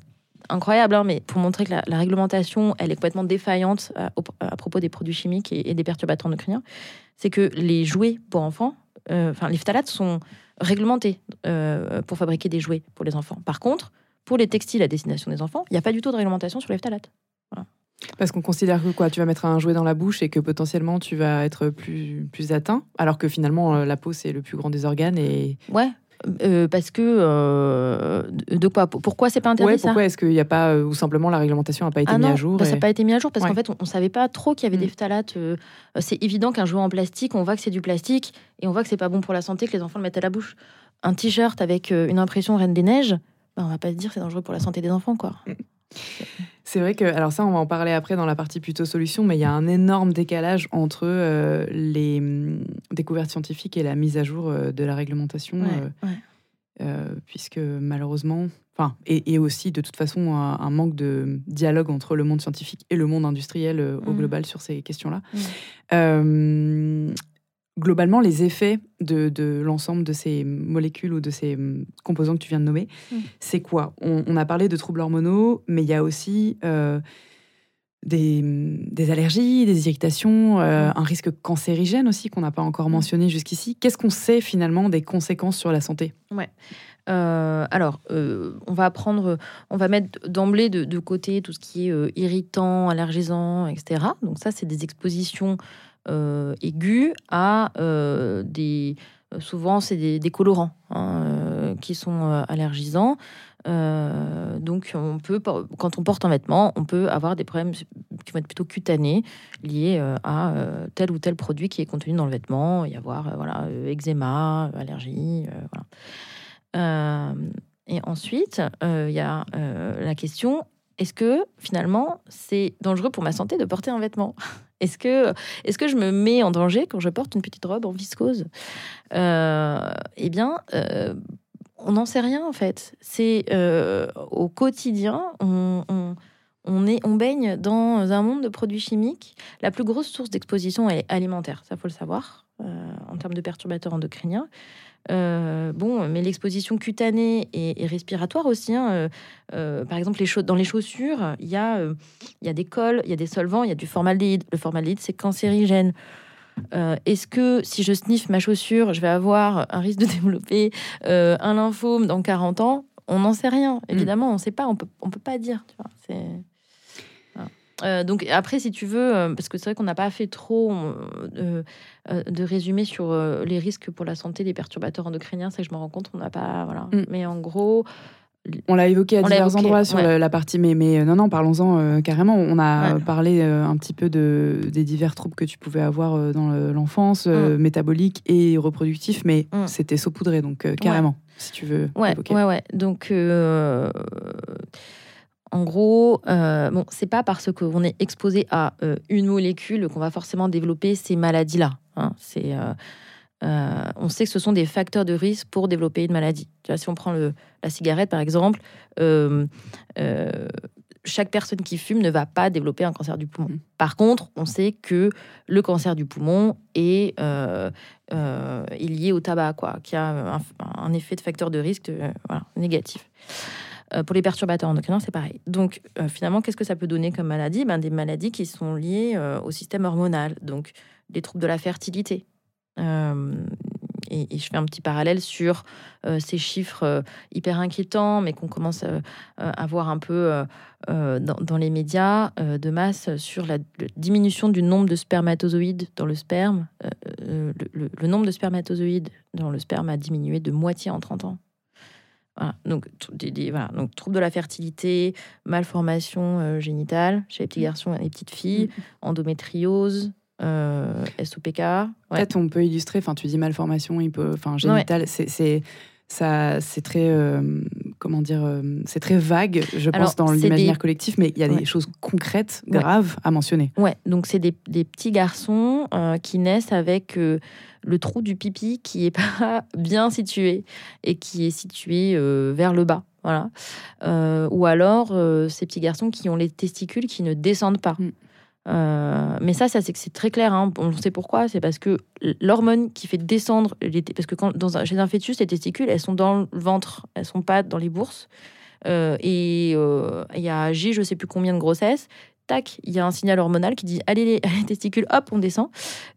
incroyable, hein, mais pour montrer que la, réglementation, elle est complètement défaillante à, au- à propos des produits chimiques et, des perturbateurs endocriniens, c'est que les jouets pour enfants, euh, enfin les phtalates sont réglementés euh, pour fabriquer des jouets pour les enfants. Par contre, pour les textiles à destination des enfants, il n'y a pas du tout de réglementation sur les phtalates. Parce qu'on considère que quoi, tu vas mettre un jouet dans la bouche et que potentiellement tu vas être plus, plus atteint, alors que finalement euh, la peau c'est le plus grand des organes et Ouais. euh, parce que euh, de quoi Pourquoi c'est pas interdit ouais, pourquoi est-ce qu'il n'y a pas ou simplement la réglementation n'a pas été Ah mise à jour bah, ça n'a pas été mis à jour parce Ouais. qu'en fait, on ne savait pas trop qu'il y avait Mm. des phtalates. euh, c'est évident qu'un jouet en plastique, on voit que c'est du plastique et on voit que c'est pas bon pour la santé que les enfants le mettent à la bouche. Un t-shirt avec une impression Reine des Neiges, bah, on va pas se dire que c'est dangereux pour la santé des enfants, quoi. C'est vrai que, alors ça, on va en parler après dans la partie plutôt solution, mais il y a un énorme décalage entre euh, les hum, découvertes scientifiques et la mise à jour euh, de la réglementation, Ouais, euh, ouais. puisque malheureusement, enfin, et, et aussi de toute façon un, un manque de dialogue entre le monde scientifique et le monde industriel au Mm. global sur ces questions-là. Mm. Globalement, les effets de, de l'ensemble de ces molécules ou de ces hum, composants que tu viens de nommer, Mm. c'est quoi? On, on a parlé de troubles hormonaux, mais il y a aussi euh, des, des, allergies, des irritations, euh, un risque cancérigène aussi qu'on n'a pas encore mentionné jusqu'ici. Qu'est-ce qu'on sait finalement des conséquences sur la santé? Ouais. Euh, alors, on va prendre, on va mettre d'emblée de, de, côté tout ce qui est irritant, allergisant, etc. Donc ça, c'est des expositions aiguës à des, souvent c'est des, colorants hein, qui sont allergisants. Euh, donc, on peut, quand on porte un vêtement, on peut avoir des problèmes qui vont être plutôt cutanés, liés euh, à euh, tel ou tel produit qui est contenu dans le vêtement, y avoir voilà eczéma, allergie, et ensuite, il y a la question est-ce que finalement c'est dangereux pour ma santé de porter un vêtement? Est-ce que, est que je me mets en danger quand je porte une petite robe en viscose? Eh bien, on n'en sait rien en fait. C'est euh, au quotidien, on, est, on baigne dans un monde de produits chimiques. La plus grosse source d'exposition est alimentaire, ça faut le savoir, euh, en termes de perturbateurs endocriniens. Euh, bon, mais l'exposition cutanée et, respiratoire aussi. Hein, par exemple, les dans les chaussures, il y, a, il y a des cols, il y a des solvants, il y a du formaldéhyde. Le formaldéhyde, c'est cancérigène. Euh, est-ce que si je sniffe ma chaussure, je vais avoir un risque de développer euh, un lymphome dans 40 ans? On n'en sait rien. Mm. Évidemment, on ne sait pas. On peut, on peut pas dire. Euh, donc après, si tu veux, parce que c'est vrai qu'on n'a pas fait trop de résumé sur les risques pour la santé des perturbateurs endocriniens, c'est que je me rends compte, on n'a pas, voilà. Mm. Mais en gros, on l'a évoqué à divers endroits sur la partie, mais, mais euh, non, non, parlons-en euh, carrément. On a parlé euh, un petit peu de, des divers troubles que tu pouvais avoir dans l'enfance, mm. métabolique et reproductif, mais mm. c'était saupoudré, donc carrément, si tu veux. Ouais, évoquer. ouais, ouais. Donc, en gros, bon, c'est pas parce qu'on est exposé à une molécule qu'on va forcément développer ces maladies-là. Hein. C'est euh, on sait que ce sont des facteurs de risque pour développer une maladie. si on prend la cigarette, par exemple, euh, euh, chaque personne qui fume ne va pas développer un cancer du poumon. Mmh. Par contre, on sait que le cancer du poumon est, lié au tabac, quoi, qui a un, effet de facteur de risque négatif. Pour les perturbateurs endocriniens, c'est pareil. Donc, finalement, qu'est-ce que ça peut donner comme maladie? Ben, Des maladies qui sont liées au système hormonal, donc des troubles de la fertilité, euh, et, je fais un petit parallèle sur euh, ces chiffres euh, hyper inquiétants, mais qu'on commence à voir un peu dans, les médias de masse sur la, diminution du nombre de spermatozoïdes dans le sperme. Le, nombre de spermatozoïdes dans le sperme a diminué de moitié en 30 ans. Voilà, donc, voilà, donc trouble de la fertilité, malformation génitale chez les petits mmh. garçons et les petites filles, mmh. endométriose, euh, SOPK. Peut-être on peut illustrer, enfin tu dis malformation, enfin génitale, c'est ça c'est très euh, comment dire euh, c'est très vague je pense dans l'imaginaire collectif mais il y a des choses concrètes graves à mentionner. Ouais. Donc c'est des, petits garçons qui naissent avec le trou du pipi qui est pas bien situé et qui est situé vers le bas voilà ou alors ces petits garçons qui ont les testicules qui ne descendent pas mm. Euh, mais ça, ça c'est que c'est très clair. Hein. On sait pourquoi. C'est parce que l'hormone qui fait descendre les parce que quand, dans un, chez un fœtus, les testicules, elles sont dans le ventre, elles sont pas dans les bourses. Euh, et euh, il y a J, je sais plus combien de grossesses. Tac, il y a un signal hormonal qui dit allez les, testicules, hop, on descend.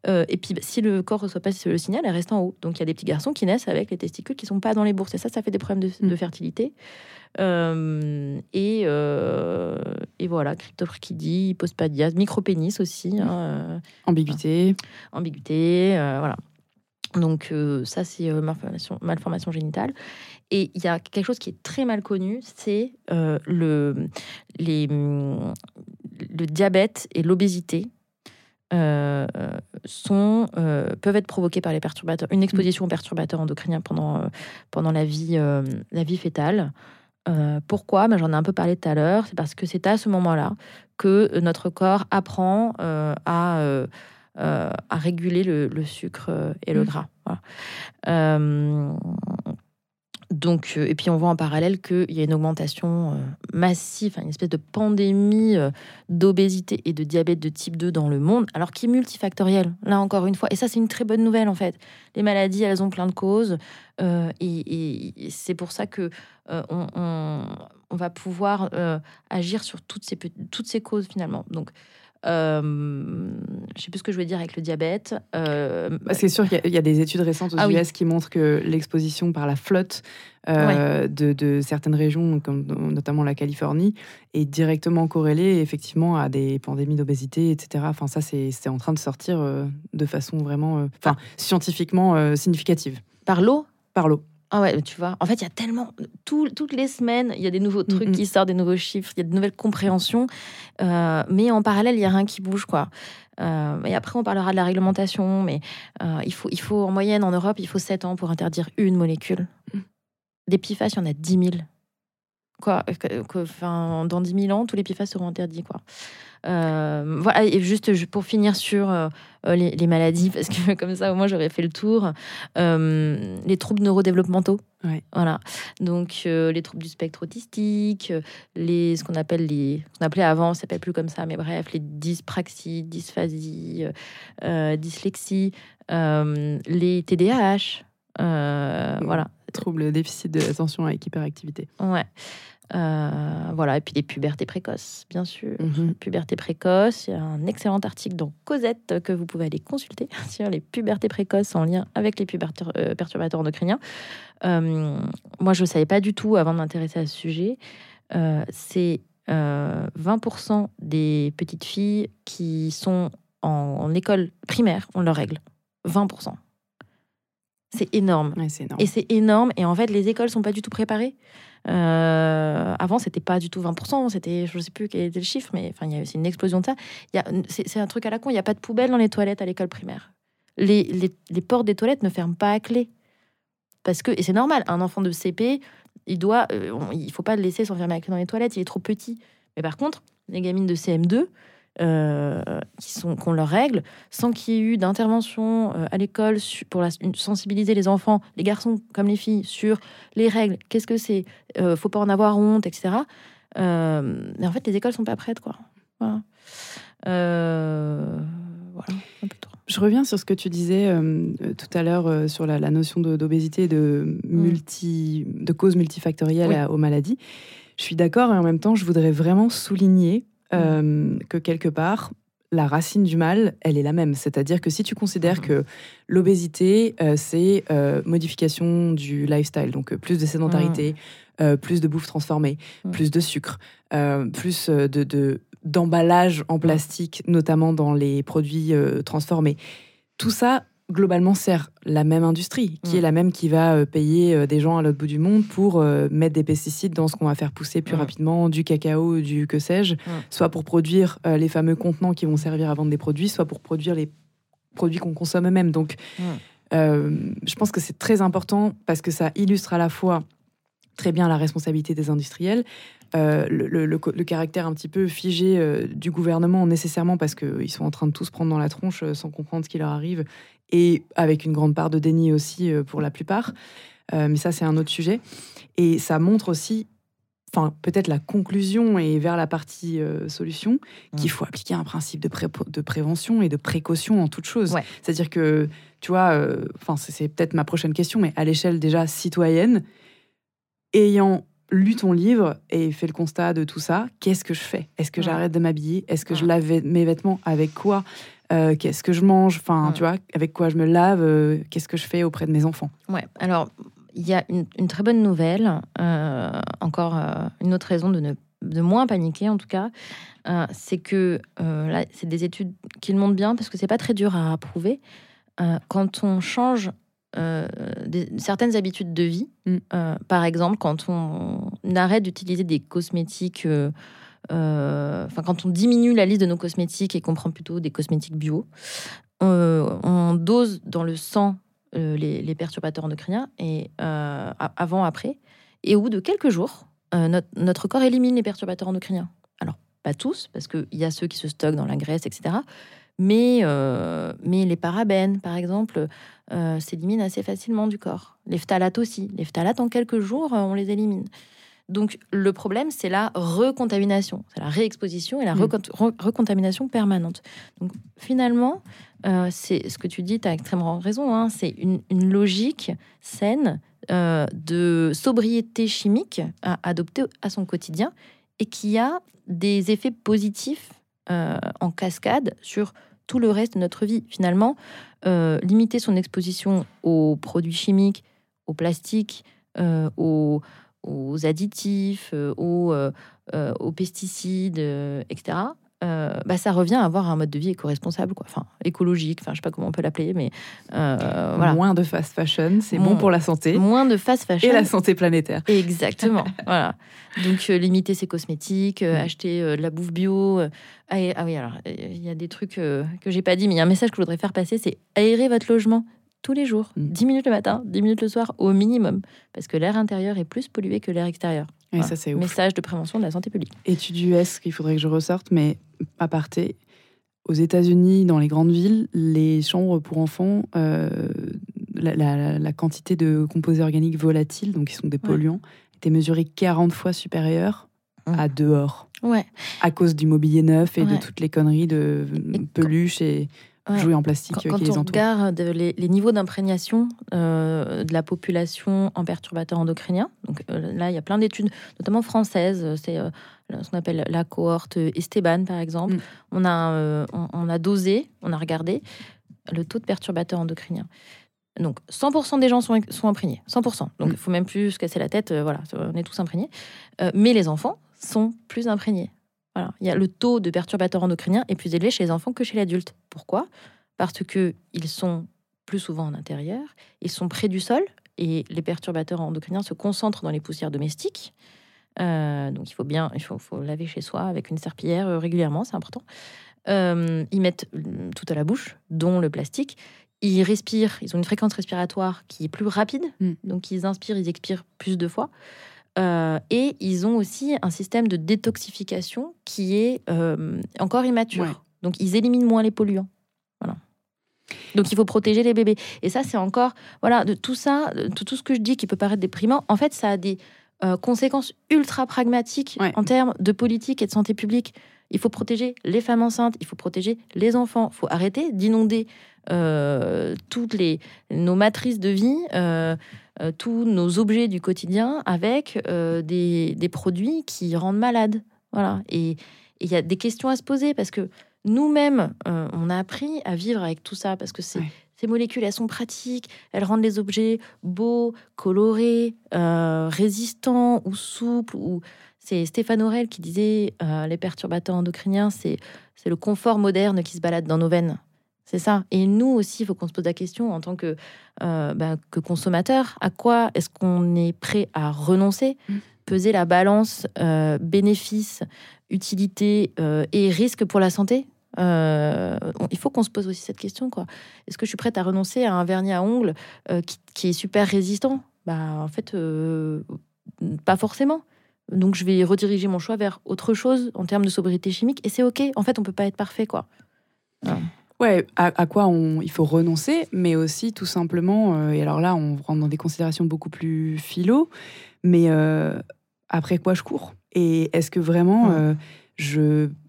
et puis bah, si le corps reçoit pas le signal, elle reste en haut. Donc il y a des petits garçons qui naissent avec les testicules qui sont pas dans les bourses. Et ça, ça fait des problèmes de, de mm. fertilité. Euh, et, euh, et voilà, cryptoprachidie, hypospadias, micropénis aussi. Hein, euh, ambiguïté. ambiguïté, voilà. Donc ça, c'est malformation, malformation, génitale. Et il y a quelque chose qui est très mal connu, c'est le, les, le diabète et l'obésité. sont, peuvent être provoqués par les perturbateurs, une exposition aux perturbateurs endocriniens pendant, pendant la, vie, la vie fétale. Euh, pourquoi? Ben, J'en ai un peu parlé tout à l'heure. C'est parce que c'est à ce moment-là que notre corps apprend euh, à, euh, à réguler le, sucre et le mmh. gras. Donc, euh, et puis on voit en parallèle qu'il y a une augmentation euh, massive, une espèce de pandémie euh, d'obésité et de diabète de type 2 dans le monde, alors qui est multifactoriel, là encore une fois. Et ça, c'est une très bonne nouvelle en fait. Les maladies, elles ont plein de causes. et, c'est pour ça que on, va pouvoir agir sur toutes ces, toutes ces causes finalement. Donc, euh, je sais plus ce que je voulais dire avec le diabète. Euh, c'est sûr qu'il y, a des études récentes aux US ah qui montrent que l'exposition par la flotte euh, de, certaines régions, comme notamment la Californie, est directement corrélée effectivement à des pandémies d'obésité, etc. Enfin, ça, c'est en train de sortir de façon vraiment, enfin, scientifiquement significative. Par l'eau? Par l'eau. Ah ouais, tu vois. En fait, il y a tellement. toutes les semaines, il y a des nouveaux trucs qui sortent, des nouveaux chiffres, il y a de nouvelles compréhensions. Euh, mais en parallèle, il n'y a rien qui bouge, quoi. Euh, et après, on parlera de la réglementation. Mais euh, il, faut, il faut, en moyenne, en Europe, il faut 7 ans pour interdire une molécule. Mm. Des PFAS, il y en a 10 000. Quoi, enfin, dans 10 000 ans, tous les PFAS seront interdits, quoi. Euh, voilà, et juste pour finir sur euh, les, maladies, parce que comme ça, au moins, j'aurais fait le tour. Euh, les troubles neurodéveloppementaux. Voilà. Donc, les troubles du spectre autistique, les, ce qu'on appelle les. On appelait avant, ça s'appelle plus comme ça, mais bref, les dyspraxies, dysphasie, dyslexie, les TDAH. voilà. Troubles déficit de l'attention avec hyperactivité. Ouais. Euh, voilà, et puis les pubertés précoces, bien sûr. Mhm. Puberté précoce, il y a un excellent article dans Cosette que vous pouvez aller consulter sur les pubertés précoces en lien avec les euh, perturbateurs endocriniens. Euh, moi, je ne savais pas du tout avant de m'intéresser à ce sujet. c'est 20% des petites filles qui sont en, école primaire ont leurs règles. 20%. C'est énorme. énorme. Et c'est énorme. Et en fait, les écoles sont pas du tout préparées. Euh, avant, c'était pas du tout 20%, c'était, je sais plus quel était le chiffre, mais enfin, c'est une explosion de ça. C'est un truc à la con, il n'y a pas de poubelle dans les toilettes à l'école primaire. Les, les, les, portes des toilettes ne ferment pas à clé. Parce que, et c'est normal, un enfant de CP, il doit, euh, il faut pas le laisser s'enfermer à clé dans les toilettes, il est trop petit. Mais par contre, les gamines de CM2, euh, qui, sont, qui ont leurs règles, sans qu'il y ait eu d'intervention euh, à l'école pour la, sensibiliser les enfants, les garçons comme les filles, sur les règles, qu'est-ce que c'est, euh, faut pas en avoir honte, etc. mais en fait, les écoles sont pas prêtes, quoi. Voilà. Je reviens sur ce que tu disais tout à l'heure sur la, notion d'obésité, de, mm. multi, de causes multifactorielles aux maladies. Je suis d'accord et en même temps, je voudrais vraiment souligner euh, que quelque part, la racine du mal, elle est la même. C'est-à-dire que si tu considères que l'obésité, euh, c'est euh, modification du lifestyle, donc plus de sédentarité, plus de bouffe transformée, plus de sucre, plus de d'emballage en plastique, notamment dans les produits transformés. Tout ça, globalement sert la même industrie, qui est mm. la même qui va euh, payer euh, des gens à l'autre bout du monde pour euh, mettre des pesticides dans ce qu'on va faire pousser plus mm. rapidement, du cacao, du que sais-je, mm. soit pour produire les fameux contenants qui vont servir à vendre des produits, soit pour produire les produits qu'on consomme eux-mêmes. Donc, je pense que c'est très important parce que ça illustre à la fois très bien la responsabilité des industriels, le, caractère un petit peu figé du gouvernement nécessairement parce qu'ils sont en train de tous prendre dans la tronche sans comprendre ce qui leur arrive et avec une grande part de déni aussi euh, pour la plupart. Euh, mais ça, c'est un autre sujet. Et ça montre aussi, enfin, peut-être la conclusion et vers la partie euh, solution, qu'il mmh. faut appliquer un principe de, de, prévention et de précaution en toute chose. C'est-à-dire que, tu vois, enfin, c'est peut-être ma prochaine question, mais à l'échelle déjà citoyenne, ayant lu ton livre et fait le constat de tout ça, qu'est-ce que je fais? Est-ce que j'arrête de m'habiller? Est-ce que je lave mes vêtements? Avec quoi? Euh, qu'est-ce que je mange, enfin, tu vois, avec quoi je me lave, euh, qu'est-ce que je fais auprès de mes enfants? Ouais, alors, il y a une, très bonne nouvelle, euh, encore une autre raison de ne de moins paniquer en tout cas, c'est que là, c'est des études qui le montrent bien parce que c'est pas très dur à approuver. quand on change certaines habitudes de vie, mm. par exemple, quand on arrête d'utiliser des cosmétiques euh, enfin, quand on diminue la liste de nos cosmétiques et qu'on prend plutôt des cosmétiques bio, on dose dans le sang euh, les, perturbateurs endocriniens et euh, avant, après, et au bout de quelques jours, notre, corps élimine les perturbateurs endocriniens. Alors, pas tous, parce qu'il y a ceux qui se stockent dans la graisse, etc. Mais, euh, les parabènes, par exemple, euh, s'éliminent assez facilement du corps. Les phtalates aussi. Les phtalates, en quelques jours, euh, on les élimine. Donc le problème, c'est la recontamination, c'est la réexposition et la Mm. recont- re- recontamination permanente. Donc finalement, euh, c'est ce que tu dis, tu as extrêmement raison, hein, c'est une, une logique saine euh, de sobriété chimique à adopter à son quotidien et qui a des effets positifs euh, en cascade sur tout le reste de notre vie. Finalement, limiter son exposition aux produits chimiques, au plastique, euh, aux, aux additifs, euh, aux, euh, euh, aux pesticides, etc. euh, bah, ça revient à avoir un mode de vie éco-responsable, quoi. Enfin, écologique, enfin, je sais pas comment on peut l'appeler, mais euh, voilà. Moins de fast fashion, c'est bon pour la santé Moins de fast fashion. et la santé planétaire. Exactement. voilà. Donc euh, limiter ses cosmétiques, Mm. acheter de la bouffe bio. ah, et- ah oui, alors il y a des trucs que j'ai pas dit, mais il y a un message que je voudrais faire passer, c'est aérer votre logement tous les jours, Mm. 10 minutes le matin, 10 minutes le soir au minimum, parce que l'air intérieur est plus pollué que l'air extérieur. Voilà. ça, c'est. Message de prévention de la santé publique. Étude US qu'il faudrait que je ressorte, mais à parté, aux États-Unis, dans les grandes villes, les chambres pour enfants, euh, la, la- la quantité de composés organiques volatiles, donc qui sont des polluants, était mesurée 40 fois supérieure Mm. à dehors, Ouais. à cause du mobilier neuf et de toutes les conneries de Et peluches et Ouais. jouets en plastique Quand, euh, quand qui les on entourent. regarde les, les niveaux d'imprégnation euh, de la population en perturbateurs endocriniens, donc euh, là il y a plein d'études, notamment françaises, c'est euh, ce qu'on appelle la cohorte Esteban par exemple. Mm. On, a, euh, on, on a dosé, on a regardé le taux de perturbateurs endocriniens. Donc 100% des gens sont, sont imprégnés, 100%. Donc Mm. il faut même plus se casser la tête, euh, voilà, on est tous imprégnés. Euh, mais les enfants sont plus imprégnés. Voilà. Il y a le taux de perturbateurs endocriniens est plus élevé chez les enfants que chez l'adulte. Pourquoi? Parce que ils sont plus souvent en intérieur, ils sont près du sol et les perturbateurs endocriniens se concentrent dans les poussières domestiques. Euh, donc il faut bien, il faut, faut laver chez soi avec une serpillière euh, régulièrement, c'est important. Euh, ils mettent tout à la bouche, dont le plastique. Ils respirent, ils ont une fréquence respiratoire qui est plus rapide, Mm. donc ils inspirent, ils expirent plus de fois. Euh, et ils ont aussi un système de détoxification qui est euh, encore immature. Ouais. Donc ils éliminent moins les polluants. Voilà. Donc il faut protéger les bébés. Et ça, c'est encore, voilà, de tout ça, de tout ce que je dis qui peut paraître déprimant, en fait, ça a des euh, conséquences ultra pragmatiques Ouais. en termes de politique et de santé publique. Il faut protéger les femmes enceintes, il faut protéger les enfants. Il faut arrêter d'inonder toutes les, nos matrices de vie, euh, tous nos objets du quotidien avec euh, des, des produits qui rendent malades. Voilà. Et il y a des questions à se poser parce que nous-mêmes, euh, on a appris à vivre avec tout ça parce que c'est- Ouais. ces molécules, elles sont pratiques, elles rendent les objets beaux, colorés, résistants ou souples. Ou c'est Stéphane Aurel qui disait les perturbateurs endocriniens, c'est le confort moderne qui se balade dans nos veines. C'est ça. Et nous aussi, il faut qu'on se pose la question en tant que, euh, bah, que consommateur, à quoi est-ce qu'on est prêt à renoncer? Mm. Peser la balance euh, bénéfice, utilité euh, et risque pour la santé? Euh, il faut qu'on se pose aussi cette question. quoi. Est-ce que je suis prête à renoncer à un vernis à ongles euh, qui, qui est super résistant? Bah, En fait, pas forcément. Donc, je vais rediriger mon choix vers autre chose en termes de sobriété chimique. Et c'est OK. En fait, on peut pas être parfait. quoi. Ouais, à, à quoi on, il faut renoncer, mais aussi tout simplement, euh, et alors là, on rentre dans des considérations beaucoup plus philo, mais euh, après quoi je cours? Et est-ce que vraiment Mm. euh,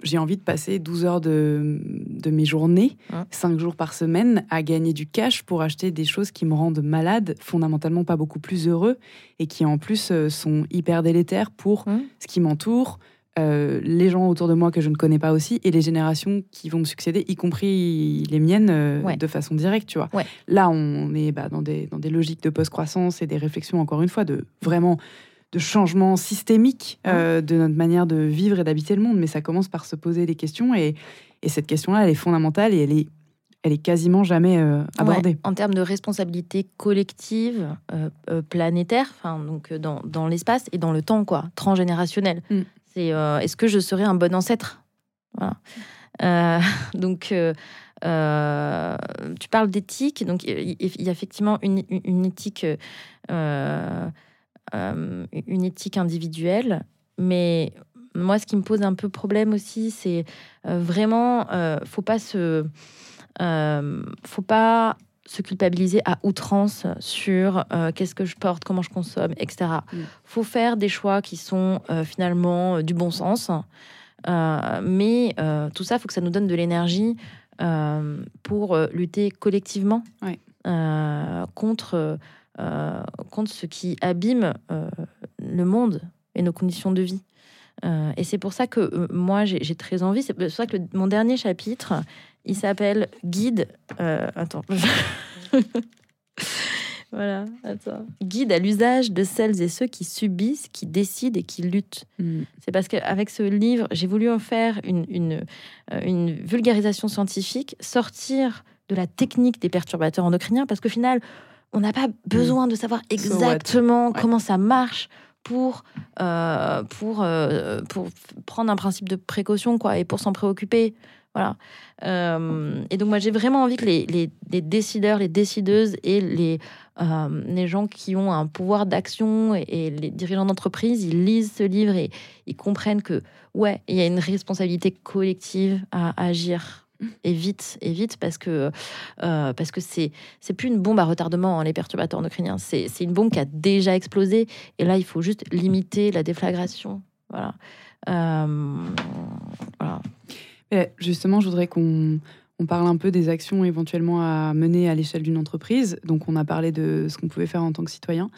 j'ai envie de passer 12 heures de, de mes journées, Mm. 5 jours par semaine, à gagner du cash pour acheter des choses qui me rendent malade, fondamentalement pas beaucoup plus heureux, et qui en plus sont hyper délétères pour Mm. ce qui m'entoure, euh, les gens autour de moi que je ne connais pas aussi et les générations qui vont me succéder, y compris les miennes, euh, Ouais. de façon directe, tu vois. Ouais. Là, on est bah, dans, des, dans des logiques de post-croissance et des réflexions, encore une fois, de vraiment de changement systémique euh, de notre manière de vivre et d'habiter le monde. Mais ça commence par se poser des questions et, et cette question-là, elle est fondamentale et elle est, elle est quasiment jamais euh, abordée. Ouais, en termes de responsabilité collective, euh, euh, planétaire, donc dans, dans l'espace et dans le temps, quoi, transgénérationnel. Mm. Euh, est-ce que je serai un bon ancêtre? Euh, donc euh, tu parles d'éthique, donc il y a effectivement une, éthique, une éthique individuelle, mais moi, ce qui me pose un peu problème aussi, c'est vraiment, faut pas se, faut pas se culpabiliser à outrance sur qu'est-ce que je porte, comment je consomme, etc. Il mm. faut faire des choix qui sont finalement du bon sens. mais tout ça, il faut que ça nous donne de l'énergie pour lutter collectivement contre euh, contre ce qui abîme euh, le monde et nos conditions de vie. Euh, et c'est pour ça que moi, j'ai très envie. C'est pour ça que mon dernier chapitre, il s'appelle Guide. attends. voilà, attends. Guide à l'usage de celles et ceux qui subissent, qui décident et qui luttent. Mm. C'est parce qu'avec ce livre, j'ai voulu en faire une, une, une, vulgarisation scientifique, sortir de la technique des perturbateurs endocriniens, parce qu'au final, on n'a pas besoin de savoir exactement comment ça marche pour, euh, pour, euh, pour prendre un principe de précaution quoi, et pour s'en préoccuper. Voilà. Euh, et donc, moi, j'ai vraiment envie que les, les, décideurs, les décideuses et les, les gens qui ont un pouvoir d'action et, les dirigeants d'entreprise, ils lisent ce livre et ils comprennent que, ouais, il y a une responsabilité collective à agir et vite, et vite, parce que euh, parce que c'est plus une bombe à retardement hein, les perturbateurs endocriniens. C'est une bombe qui a déjà explosé et là il faut juste limiter la déflagration. Voilà. Euh, justement, je voudrais qu'on on parle un peu des actions éventuellement à mener à l'échelle d'une entreprise. Donc, on a parlé de ce qu'on pouvait faire en tant que citoyen.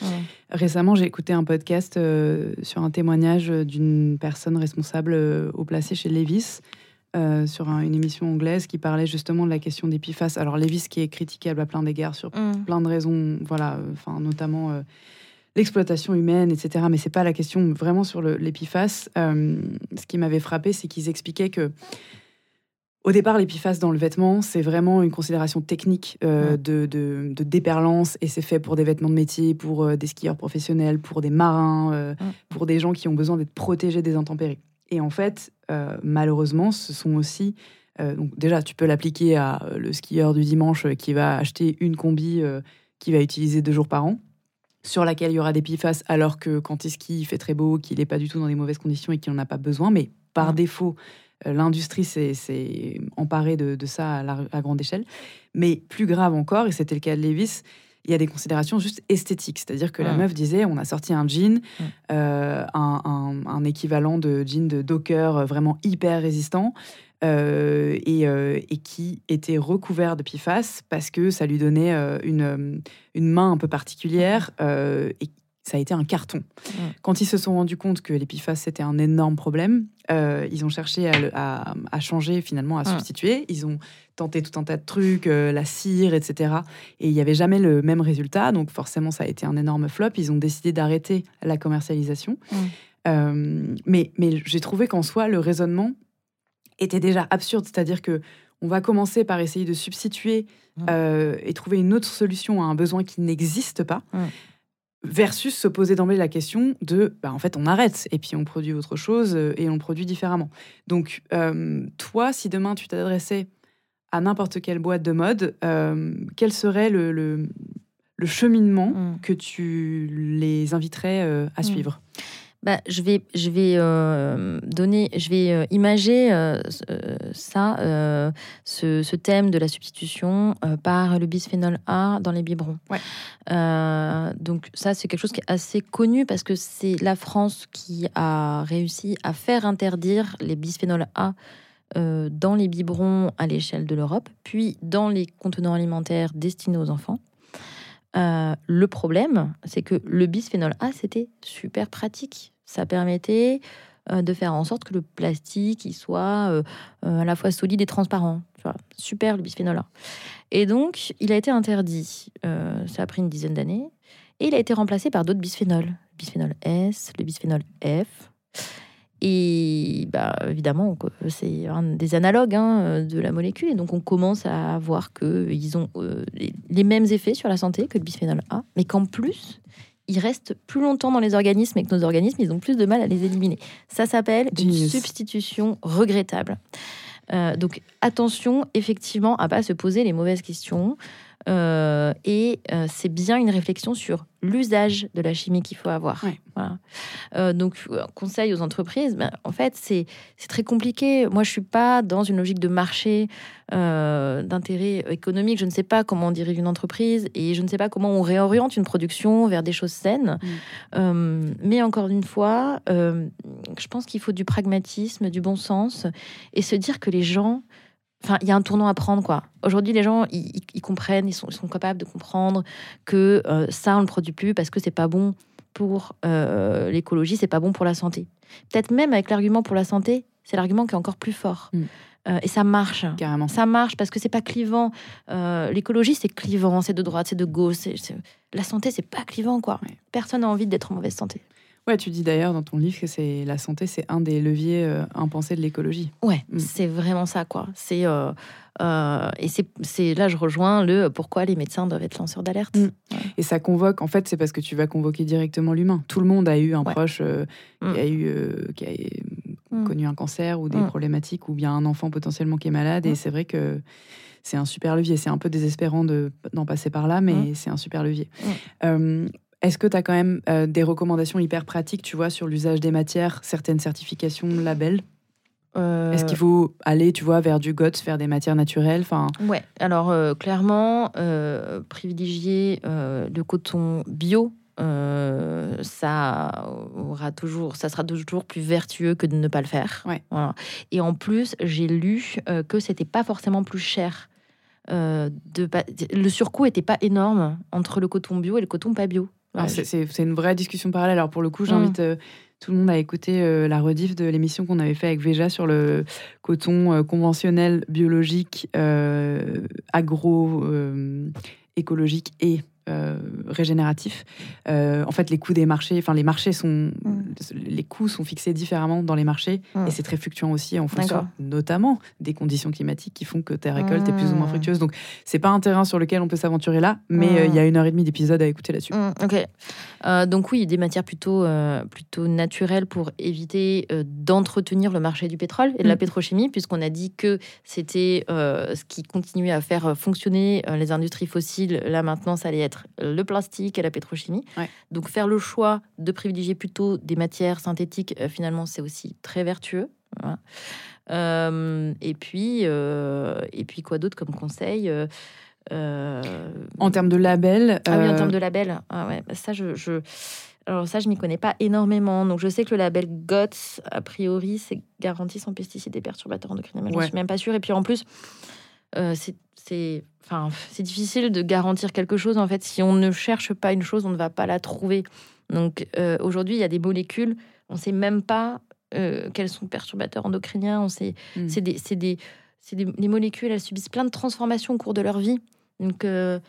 Récemment, j'ai écouté un podcast euh, sur un témoignage d'une personne responsable au placé chez Levis euh, sur une émission anglaise qui parlait justement de la question des PFAS. Alors Lévis qui est critiquable à plein d'égards sur mm. plein de raisons, voilà, enfin notamment euh, l'exploitation humaine, etc. Mais c'est pas la question vraiment sur PFAS. Euh, ce qui m'avait frappé, c'est qu'ils expliquaient que au départ, PFAS dans le vêtement, c'est vraiment une considération technique mm. de, de, de, déperlance et c'est fait pour des vêtements de métier, pour des skieurs professionnels, pour des marins, pour des gens qui ont besoin d'être protégés des intempéries. Et en fait, euh, malheureusement, ce sont aussi euh, donc déjà, tu peux l'appliquer à euh, le skieur du dimanche qui va acheter une combi qu'il va utiliser deux jours par an, sur laquelle il y aura des PFAS, alors que quand il skie, il fait très beau, qu'il n'est pas du tout dans des mauvaises conditions et qu'il n'en a pas besoin. Mais par défaut, l'industrie s'est emparée de, ça à, à, grande échelle. Mais plus grave encore, et c'était le cas de Levis, il y a des considérations juste esthétiques. C'est-à-dire que la meuf disait on a sorti un jean, euh, un, équivalent de jean de Docker euh, vraiment hyper résistant. Euh, et, qui était recouvert de PFAS parce que ça lui donnait une, une main un peu particulière et ça a été un carton. Quand ils se sont rendus compte que l'épiphace c'était un énorme problème, euh, ils ont cherché à, changer, finalement, à substituer. Ils ont tenté tout un tas de trucs, euh, la cire, etc. Et il n'y avait jamais le même résultat. Donc forcément, ça a été un énorme flop. Ils ont décidé d'arrêter la commercialisation. Euh, mais mais j'ai trouvé qu'en soi, le raisonnement était déjà absurde. C'est-à-dire que on va commencer par essayer de substituer et trouver une autre solution à un besoin qui n'existe pas versus se poser d'emblée la question de, bah, en fait, on arrête et puis on produit autre chose euh, et on produit différemment. Donc, euh, toi, si demain tu t'adressais à n'importe quelle boîte de mode, euh, quel serait le, le, cheminement mm. que tu les inviterais à mm. suivre? Bah, je vais, je vais euh, donner, je vais euh, imager euh, ça, ce, ce, thème de la substitution par le bisphénol A dans les biberons. donc ça, c'est quelque chose qui est assez connu parce que c'est la France qui a réussi à faire interdire les bisphénols A dans les biberons à l'échelle de l'Europe, puis dans les contenants alimentaires destinés aux enfants. Euh, le problème, c'est que le bisphénol A, c'était super pratique. Ça permettait euh, de faire en sorte que le plastique il soit euh, à la fois solide et transparent. super le bisphénol A. Et donc, il a été interdit. ça a pris une dizaine d'années. Et il a été remplacé par d'autres bisphénols. Le bisphénol S, le bisphénol F. Et bah, évidemment, c'est un des analogues hein, de la molécule. Et donc, on commence à voir qu'ils ont euh, les mêmes effets sur la santé que le bisphénol A, mais qu'en plus, ils restent plus longtemps dans les organismes et que nos organismes, ils ont plus de mal à les éliminer. Ça s'appelle une substitution regrettable. Euh, donc, attention, effectivement, à pas se poser les mauvaises questions. Euh, et euh, c'est bien une réflexion sur l'usage de la chimie qu'il faut avoir. Ouais. Voilà. Euh, donc, conseil aux entreprises, ben, en fait, c'est très compliqué. Moi, je suis pas dans une logique de marché, d'intérêt économique. Je ne sais pas comment on dirige une entreprise et je ne sais pas comment on réoriente une production vers des choses saines. Mm. Mais encore une fois, je pense qu'il faut du pragmatisme, du bon sens et se dire que les gens. Enfin, il y a un tournant à prendre, quoi. Aujourd'hui, les gens, ils, comprennent, ils sont, ils sont capables de comprendre que euh, ça, on ne le produit plus parce que c'est pas bon pour euh, l'écologie, c'est pas bon pour la santé. Peut-être même avec l'argument pour la santé, c'est l'argument qui est encore plus fort. Mm. Euh, et ça marche. Carrément. Ça marche parce que c'est pas clivant. Euh, L'écologie, c'est clivant, c'est de droite, c'est de gauche. La santé, c'est pas clivant, quoi. Ouais. Personne n'a envie d'être en mauvaise santé. Ouais, tu dis d'ailleurs dans ton livre que c'est la santé, c'est un des leviers euh, impensés de l'écologie. Ouais, Mm. c'est vraiment ça, quoi. C'est euh, euh, et c'est là je rejoins le pourquoi les médecins doivent être lanceurs d'alerte. Mm. Et ça convoque, en fait, c'est parce que tu vas convoquer directement l'humain. Tout le monde a eu un Ouais. proche Mm. qui a eu qui a connu un cancer ou des problématiques ou bien un enfant potentiellement qui est malade. Et c'est vrai que c'est un super levier. C'est un peu désespérant de- d'en passer par là, mais c'est un super levier. Est-ce que tu as quand même euh, des recommandations hyper pratiques, tu vois, sur l'usage des matières, certaines certifications, labels? Euh, Est-ce qu'il faut aller, tu vois, vers du GOTS, faire des matières naturelles? Enfin, Ouais, alors euh, clairement, privilégier le coton bio, euh, ça aura toujours, ça sera toujours plus vertueux que de ne pas le faire. Ouais. Voilà. Et en plus, j'ai lu euh, que c'était pas forcément plus cher. euh, de pas- le surcoût était pas énorme entre le coton bio et le coton pas bio. Alors, c'est- une vraie discussion parallèle. Alors pour le coup, j'invite euh, tout le monde à écouter euh, la rediff de l'émission qu'on avait fait avec Veja sur le coton euh, conventionnel, biologique, agro, écologique et euh, régénératif. Euh, en fait, les coûts des marchés, enfin les marchés sont, les coûts sont fixés différemment dans les marchés Mm. et c'est très fluctuant aussi en fonction, notamment des conditions climatiques qui font que ta récolte est plus ou moins Mm. fructueuse. Donc c'est pas un terrain sur lequel on peut s'aventurer là, mais Mm. euh, il y a une heure et demie d'épisode à écouter là-dessus. Mm, ok. Euh, donc oui, des matières plutôt, plutôt naturelles pour éviter d'entretenir le marché du pétrole et de la Mm. pétrochimie, puisqu'on a dit que c'était ce qui continuait à faire fonctionner les industries fossiles. Là maintenant, ça allait être le plastique et la pétrochimie. Ouais. Donc faire le choix de privilégier plutôt des matières synthétiques, euh, finalement, c'est aussi très vertueux. Voilà. Euh, et puis, euh, et puis quoi d'autre comme conseil euh, En termes de label, ah oui, en termes de label. Ah ouais, bah ça, je, je... Alors ça, je m'y connais pas énormément. Donc je sais que le label GOTS, a priori, c'est garanti sans pesticides et perturbateurs endocriniens. Mais je Ouais. suis même pas sûre. Et puis en plus, euh, c'est... c'est- Enfin, c'est difficile de garantir quelque chose. En fait, si on ne cherche pas une chose, on ne va pas la trouver. Donc euh, aujourd'hui, il y a des molécules, on ne sait même pas euh, quels sont perturbateurs endocriniens. On sait, Mm. c'est des, c'est des, c'est des, les molécules, elles subissent plein de transformations au cours de leur vie. Donc euh,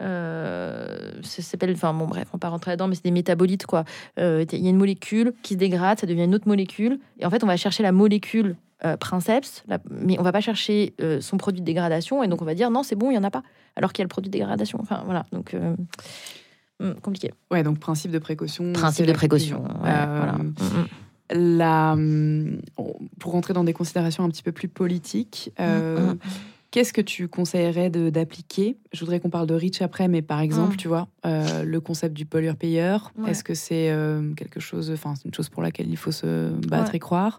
euh, ça s'appelle, enfin bon bref, on va pas rentrer là-dedans, mais c'est des métabolites quoi. Euh, Il y a une molécule qui se dégrade, ça devient une autre molécule, et en fait on va chercher la molécule euh, princeps, la- mais on va pas chercher euh, son produit de dégradation, et donc on va dire non c'est bon, il y en a pas, alors qu'il y a le produit de dégradation. Enfin voilà, donc euh, hum, compliqué. ouais, donc principe de précaution. Principe de précaution. ouais, Euh, voilà. Hum, hum. la, hum, pour rentrer dans des considérations un petit peu plus politiques, hum. qu'est-ce que tu conseillerais d'appliquer? Je voudrais qu'on parle de Rich après, mais par exemple, Mm. tu vois, le concept du pollueur-payeur, Ouais. est-ce que c'est quelque chose, enfin, c'est une chose pour laquelle il faut se battre Ouais. et croire?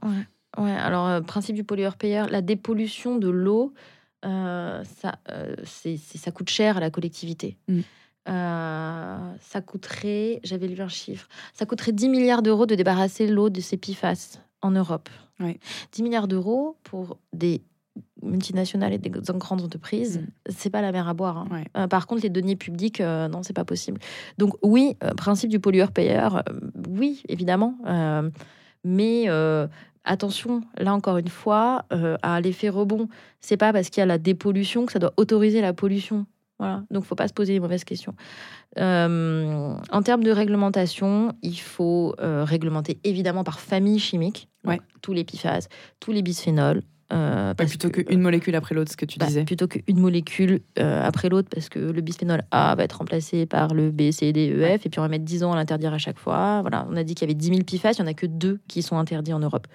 Ouais, alors, euh, principe du pollueur-payeur, la dépollution de l'eau, euh, ça, euh, c'est, c'est- ça coûte cher à la collectivité. Mm. Euh, ça coûterait, j'avais lu un chiffre, ça coûterait 10 milliards d'euros de débarrasser l'eau de ces PFAS en Europe. Ouais. 10 milliards d'euros pour des multinationales et des grandes entreprises, c'est pas la mer à boire. hein. Ouais. Euh, par contre, les deniers publics, euh, non, c'est pas possible. Donc oui, euh, principe du pollueur-payeur, euh, oui, évidemment. Euh, mais euh, attention, là encore une fois, euh, à l'effet rebond. C'est pas parce qu'il y a la dépollution que ça doit autoriser la pollution. Voilà. Donc, faut pas se poser les mauvaises questions. Euh, en termes de réglementation, il faut euh, réglementer évidemment par famille chimique. Donc, Ouais. Tous les PFAS, tous les bisphénols. Euh, plutôt que- qu'une molécule après l'autre, ce que tu bah, disais. plutôt qu'une molécule euh, après l'autre, parce que le bisphénol A va être remplacé par le B, C, D, E, F, et puis on va mettre 10 ans à l'interdire à chaque fois. Voilà, on a dit qu'il y avait 10 000 PFAS, il n'y en a que deux qui sont interdits en Europe,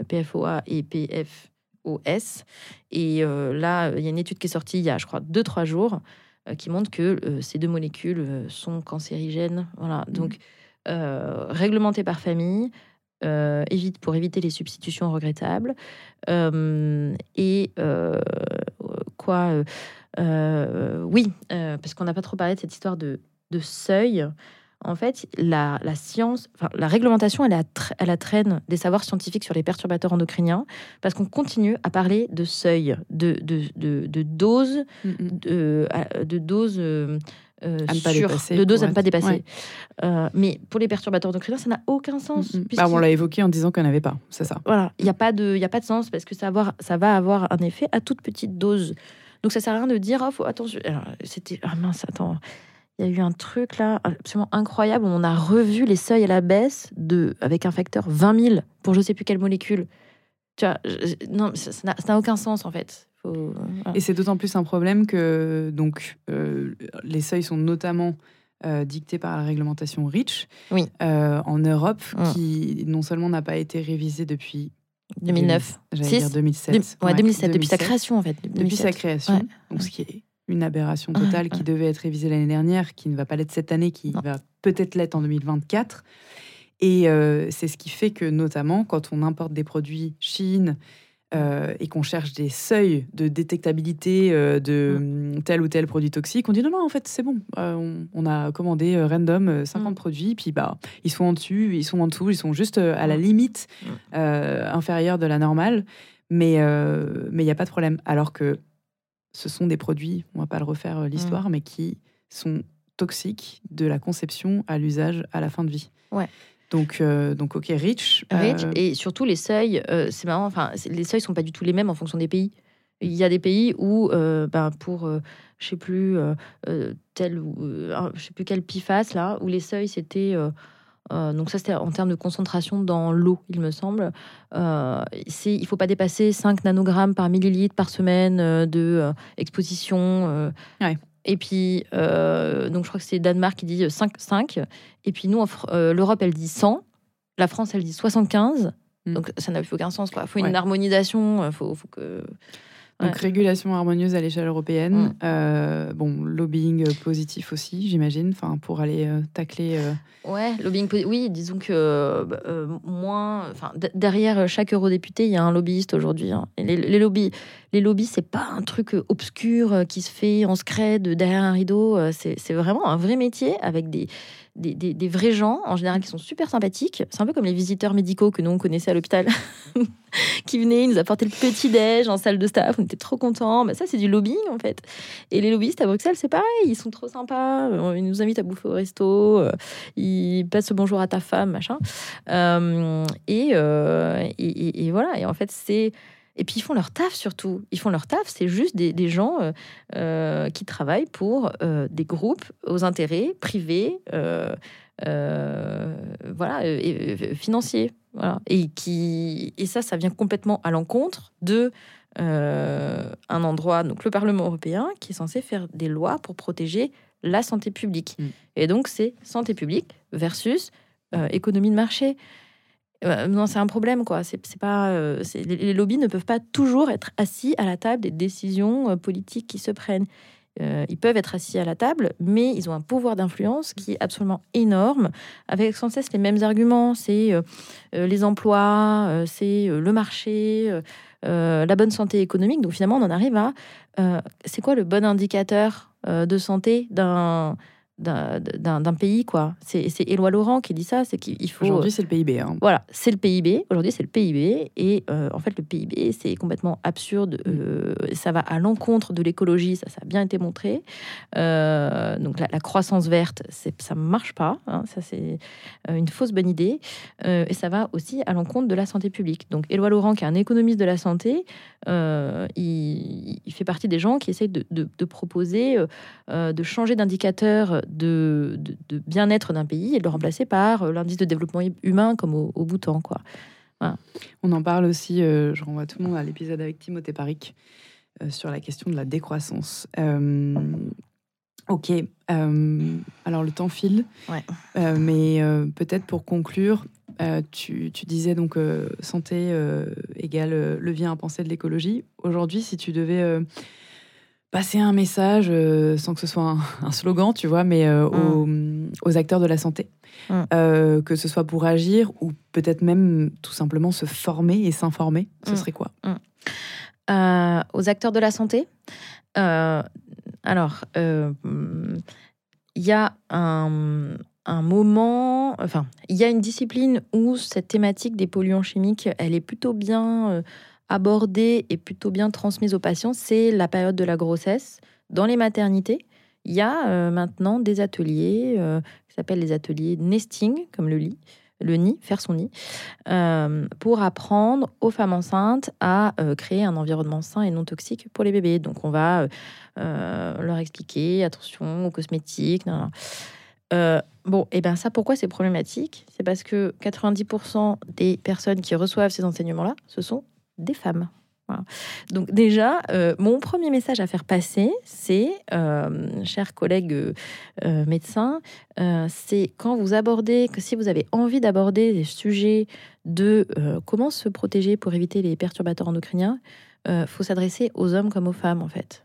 euh, PFOA et PFOS. Et euh, là, il y a une étude qui est sortie il y a, je crois, 2-3 jours. qui montrent que ces deux molécules sont cancérigènes. Voilà. Mmh. Donc, réglementé par famille, évite, pour éviter les substitutions regrettables. et quoi Oui, parce qu'on n'a pas trop parlé de cette histoire de, de seuil en fait, la, science, la réglementation, elle, elle traîne des savoirs scientifiques sur les perturbateurs endocriniens parce qu'on continue à parler de seuil, de, de, de, dose, mm, mm. de, de dose. Euh, euh de dose à ne pas dépasser. Euh, mais pour les perturbateurs endocriniens, ça n'a aucun sens. Mm, bah, on l'a évoqué en disant qu'on n'avait pas, c'est ça. Voilà, il n'y a, pas de, a pas de sens parce que ça, avoir, ça va avoir un effet à toute petite dose. Donc ça sert à rien de dire, oh, faut, attention, c'était, ah mince, attends, il y a eu un truc là absolument incroyable où on a revu les seuils à la baisse de, avec un facteur 20 000 pour je sais plus quelle molécule. Tu vois, non, ça n'a aucun sens en fait. Et c'est d'autant plus un problème que donc euh, les seuils sont notamment euh, dictés par la réglementation REACH oui. Euh, en Europe, mmh. qui non seulement n'a pas été révisée depuis 2009, j'allais dire 2007. ouais, 2007, depuis sa création en fait. Depuis sa création, donc ce qui est une aberration totale qui devait être révisée l'année dernière, qui ne va pas l'être cette année, qui va peut-être l'être en 2024. Et c'est ce qui fait que, notamment, quand on importe des produits Chine euh, et qu'on cherche des seuils de détectabilité euh, de tel ou tel produit toxique, on dit non, non, en fait, c'est bon. On, a commandé random 50 mm. produits, puis bah, ils sont en dessus, ils sont en dessous, ils sont juste à la limite inférieure de la normale. Mais il n'y a pas de problème. Alors que ce sont des produits, on va pas le refaire euh, l'histoire, mm. mais qui sont toxiques de la conception à l'usage à la fin de vie. Ouais. Donc, euh, donc ok, rich. Rich, euh, et surtout les seuils, c'est marrant, enfin, les seuils sont pas du tout les mêmes en fonction des pays. Il y a des pays où, ben, pour, je sais plus, tel ou, je sais plus quel PIFAS, là, où les seuils, c'était euh, donc ça, c'était en termes de concentration dans l'eau, il me semble. Euh, il ne faut pas dépasser 5 nanogrammes par millilitre par semaine euh, de exposition. Et puis, donc je crois que c'est Danemark qui dit 5, 5. Et puis nous, l'Europe, elle dit 100. La France, elle dit 75. Mm. Donc ça n'a plus aucun sens. Il faut une harmonisation. Il faut, faut que... Donc régulation harmonieuse à l'échelle européenne. Mm. Euh, bon, lobbying positif aussi, j'imagine, pour aller euh, tacler. Euh, ouais, lobbying oui, disons que bah, moins, derrière chaque eurodéputé, il y a un lobbyiste aujourd'hui. Hein. Les, les, lobbies, les lobbies, c'est pas un truc obscur qui se fait en secret derrière un rideau. C'est vraiment un vrai métier avec des des, vrais gens, en général, qui sont super sympathiques. C'est un peu comme les visiteurs médicaux que nous, on connaissait à l'hôpital, qui venaient, ils nous apportaient le petit-déj en salle de staff. On était trop contents. Mais ça, c'est du lobbying, en fait. Et les lobbyistes à Bruxelles, c'est pareil. Ils sont trop sympas. Ils nous invitent à bouffer au resto. Euh, ils passent le bonjour à ta femme, machin. Euh, euh, et, et, voilà. Et en fait, c'est et puis ils font leur taf surtout. Ils font leur taf, c'est juste des, gens euh, euh, qui travaillent pour euh, des groupes aux intérêts privés, voilà, financiers. Voilà. Et, qui, et ça, ça vient complètement à l'encontre de un endroit, donc le Parlement européen, qui est censé faire des lois pour protéger la santé publique. Mm. Et donc c'est santé publique versus économie de marché. Euh, non, c'est un problème, quoi. C'est, pas, euh, les, lobbies ne peuvent pas toujours être assis à la table des décisions euh, politiques qui se prennent. ils peuvent être assis à la table, mais ils ont un pouvoir d'influence qui est absolument énorme, avec sans cesse les mêmes arguments. C'est les emplois, c'est le marché, la bonne santé économique. Donc finalement, on en arrive à c'est quoi le bon indicateur de santé d'un d'un pays, quoi. C'est Éloi Laurent qui dit ça, c'est qu'il faut... Aujourd'hui, c'est le PIB. Hein. Voilà, c'est le PIB. Aujourd'hui, c'est le PIB. Et euh, en fait, le PIB, c'est complètement absurde. Mm. Euh, ça va à l'encontre de l'écologie, ça, ça a bien été montré. Euh, donc, la, croissance verte, ça ne marche pas. Hein. ça, c'est une fausse bonne idée. et ça va aussi à l'encontre de la santé publique. Donc, Éloi Laurent, qui est un économiste de la santé, il, fait partie des gens qui essayent de, de proposer, de changer d'indicateur de, bien-être d'un pays et de le remplacer par euh, l'indice de développement humain comme au, au Bhoutan. Quoi. On en parle aussi, euh, je renvoie tout le monde à l'épisode avec Timothée Paric euh, sur la question de la décroissance. ok, alors le temps file, mais peut-être pour conclure, tu, tu, disais donc santé égale levier impensé de l'écologie. Aujourd'hui, si tu devais passer un message euh, sans que ce soit un, slogan, tu vois, mais euh, Mm. aux, aux acteurs de la santé, Mm. Euh, que ce soit pour agir ou peut-être même tout simplement se former et s'informer, ce Mm. serait quoi? Aux acteurs de la santé. Alors, il y a un, un moment, enfin, il y a une discipline où cette thématique des polluants chimiques, elle est plutôt bien abordée et plutôt bien transmise aux patients. C'est la période de la grossesse. Dans les maternités, il y a euh, maintenant des ateliers euh, qui s'appellent les ateliers nesting, comme le lit, le nid, faire son nid, euh, pour apprendre aux femmes enceintes à créer un environnement sain et non toxique pour les bébés. Donc, on va leur expliquer attention aux cosmétiques. bon, et ben ça, pourquoi c'est problématique? C'est parce que 90% des personnes qui reçoivent ces enseignements-là, ce sont des femmes. Donc déjà, euh, mon premier message à faire passer, c'est, euh, chers collègues euh, médecins, c'est quand vous abordez, que si vous avez envie d'aborder des sujets de comment se protéger pour éviter les perturbateurs endocriniens, faut s'adresser aux hommes comme aux femmes en fait.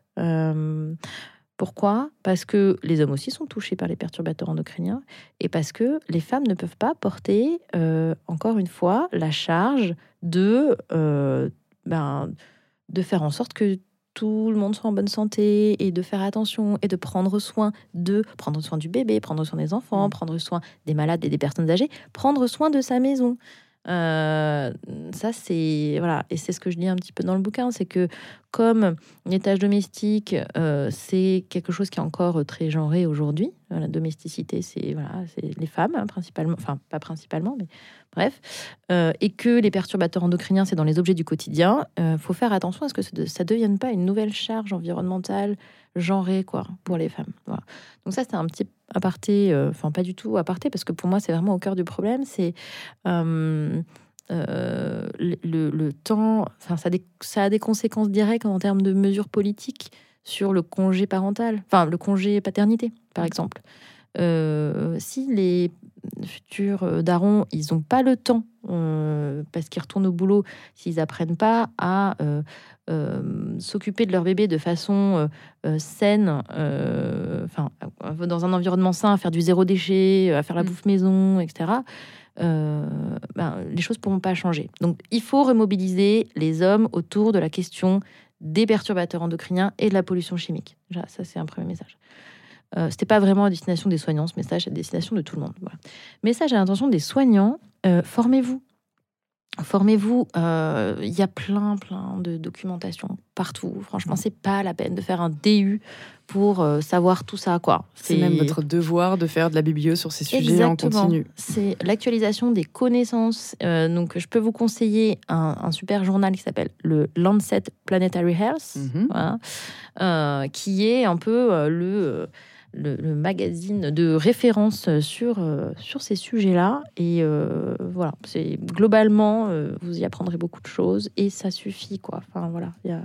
Pourquoi? Parce que les hommes aussi sont touchés par les perturbateurs endocriniens et parce que les femmes ne peuvent pas porter, euh, encore une fois, la charge de, euh, ben, de faire en sorte que tout le monde soit en bonne santé et de faire attention et de prendre soin de prendre soin du bébé, prendre soin des enfants, Mm. prendre soin des malades et des personnes âgées, prendre soin de sa maison. Euh, ça c'est voilà et c'est ce que je dis un petit peu dans le bouquin, c'est que comme les tâches domestiques, euh, c'est quelque chose qui est encore euh, très genré aujourd'hui. La domesticité, c'est voilà, c'est les femmes hein, principalement, enfin pas principalement, mais bref, et que les perturbateurs endocriniens, c'est dans les objets du quotidien. Faut faire attention à ce que ça ne ça devienne pas une nouvelle charge environnementale genrée quoi pour les femmes. Donc ça, c'est un petit aparté, euh, enfin pas du tout aparté, parce que pour moi, c'est vraiment au cœur du problème. C'est euh, euh, le, temps, enfin ça, a des- conséquences directes en termes de mesures politiques sur le congé parental, enfin le congé paternité, par exemple. Si les futurs darons, ils n'ont pas le temps, parce qu'ils retournent au boulot, s'ils apprennent pas à euh, s'occuper de leur bébé de façon euh, euh, saine, enfin dans un environnement sain, à faire du zéro déchet, à faire la Mm. bouffe maison, etc. ben, les choses pourront pas changer. Donc il faut remobiliser les hommes autour de la question des perturbateurs endocriniens et de la pollution chimique. Déjà, ça c'est un premier message. Euh, C'était pas vraiment à destination des soignants, ce message, à destination de tout le monde. Voilà. Message à l'intention des soignants, euh, formez-vous. Formez-vous, euh, il y a plein, plein de documentation partout. Franchement, c'est pas la peine de faire un DU pour euh, savoir tout ça, quoi. C'est même votre devoir de faire de la biblio sur ces sujets en continu. C'est l'actualisation des connaissances. Euh, donc, je peux vous conseiller un, un super journal qui s'appelle le Lancet Planetary Health, Mhm. voilà, qui est un peu le, le, le magazine de référence sur, euh, sur ces sujets-là. Et euh, voilà, c'est globalement, euh, vous y apprendrez beaucoup de choses et ça suffit, quoi. Enfin, voilà, il y a,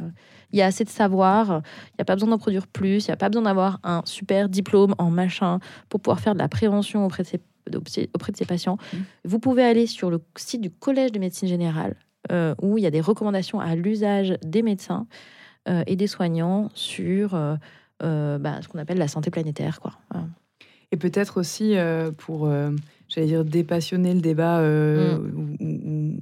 il y a assez de savoir, il n'y a pas besoin d'en produire plus, il n'y a pas besoin d'avoir un super diplôme en machin pour pouvoir faire de la prévention auprès de ses, auprès de ses patients. Mhm. Vous pouvez aller sur le site du Collège de médecine générale euh, où il y a des recommandations à l'usage des médecins euh, et des soignants sur euh, euh, bah, ce qu'on appelle la santé planétaire. Quoi. Et peut-être aussi euh, pour, euh, j'allais dire, dépassionner le débat, euh, Mm.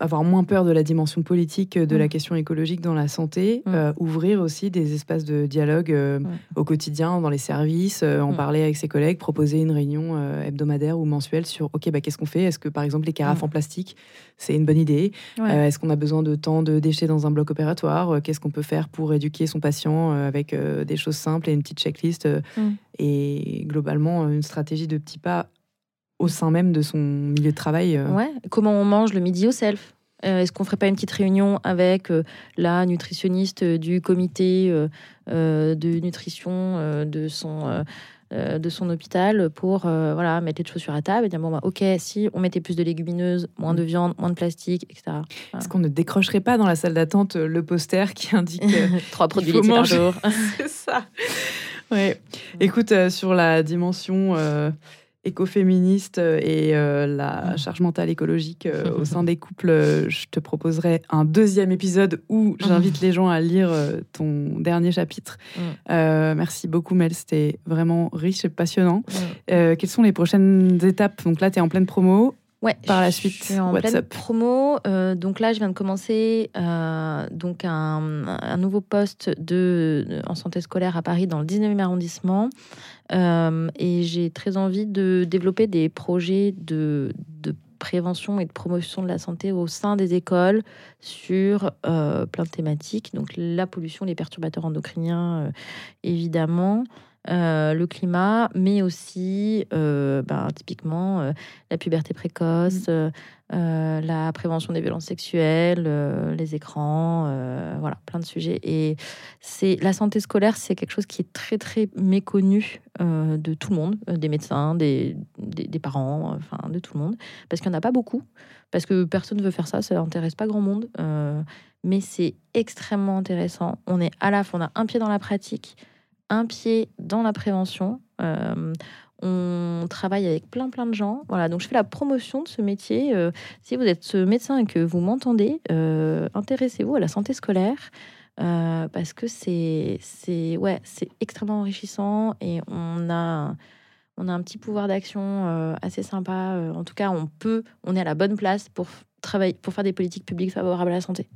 Avoir moins peur de la dimension politique de Mm. la question écologique dans la santé, Mm. euh, ouvrir aussi des espaces de dialogue euh, Mm. au quotidien, dans les services, euh, en Mm. parler avec ses collègues, proposer une réunion hebdomadaire ou mensuelle sur, OK, bah, qu'est-ce qu'on fait? Est-ce que, par exemple, les carafes Mm. en plastique, c'est une bonne idée? Ouais. Est-ce qu'on a besoin de tant de déchets dans un bloc opératoire? Qu'est-ce qu'on peut faire pour éduquer son patient avec des choses simples et une petite checklist Mm. Et globalement, une stratégie de petits pas au sein même de son milieu de travail. euh, Ouais. Comment on mange le midi au self Euh, Est-ce qu'on ferait pas une petite réunion avec euh, la nutritionniste du comité euh, de nutrition de son de son hôpital pour voilà mettre les chaussures à table et dire bon bah ok si on mettait plus de légumineuses, moins de viande, moins de plastique, etc. Est-ce qu'on ne décrocherait pas dans la salle d'attente le poster qui indique Trois produits laitiers par jour. C'est ça. Ouais. Écoute, sur la dimension écoféministe et la Mm. charge mentale écologique au sein des couples, je te proposerai un deuxième épisode où j'invite les gens à lire ton dernier chapitre. Euh, merci beaucoup Mel, c'était vraiment riche et passionnant. Euh, quelles sont les prochaines étapes? Donc là, tu es en pleine promo. Ouais, Par la je suite, suis en what's pleine promo. Euh, donc là, je viens de commencer euh, donc un, un nouveau poste de, en santé scolaire à Paris dans le 19e arrondissement. Euh, et j'ai très envie de développer des projets de, de prévention et de promotion de la santé au sein des écoles sur plein de thématiques. Donc la pollution, les perturbateurs endocriniens, évidemment. Euh, le climat, mais aussi euh, ben, typiquement euh, la puberté précoce, euh, la prévention des violences sexuelles, les écrans, voilà, plein de sujets. Et c'est la santé scolaire, c'est quelque chose qui est très très méconnu de tout le monde, des médecins, des, des, des parents, enfin de tout le monde, parce qu'il n'y en a pas beaucoup, parce que personne ne veut faire ça, ça n'intéresse pas grand monde. mais c'est extrêmement intéressant. On est à la fois, on a un pied dans la pratique, un pied dans la prévention. Euh, on travaille avec plein plein de gens. Voilà, donc je fais la promotion de ce métier. Euh, si vous êtes ce médecin et que vous m'entendez, euh, intéressez-vous à la santé scolaire. parce que c'est c'est ouais c'est extrêmement enrichissant et on a on a un petit pouvoir d'action assez sympa en tout cas on peut on est à la bonne place pour travailler pour faire des politiques publiques favorables à la santé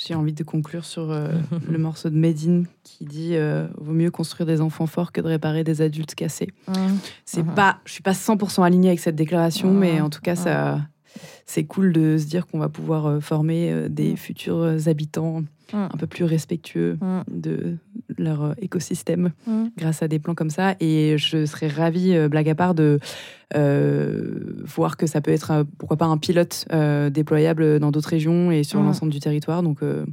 J'ai envie de conclure sur euh, le morceau de Medine qui dit euh, Vaut mieux construire des enfants forts que de réparer des adultes cassés. C'est Mhm. pas, je suis pas 100% alignée avec cette déclaration, mais en tout cas, ça, c'est cool de se dire qu'on va pouvoir euh, former euh, des Mhm. futurs euh, habitants Mhm. un peu plus respectueux Mm. de leur écosystème Mm. grâce à des plans comme ça. Et je serais ravie, blague à part, de euh, voir que ça peut être, pourquoi pas, un pilote euh, déployable dans d'autres régions et sur Mm. l'ensemble du territoire. Donc, euh,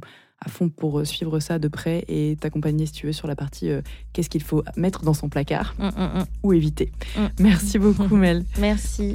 à fond pour suivre ça de près et t'accompagner, si tu veux, sur la partie euh, qu'est-ce qu'il faut mettre dans son placard Mm, mm, mm. ou éviter. Mm. Merci beaucoup, Mel. Merci.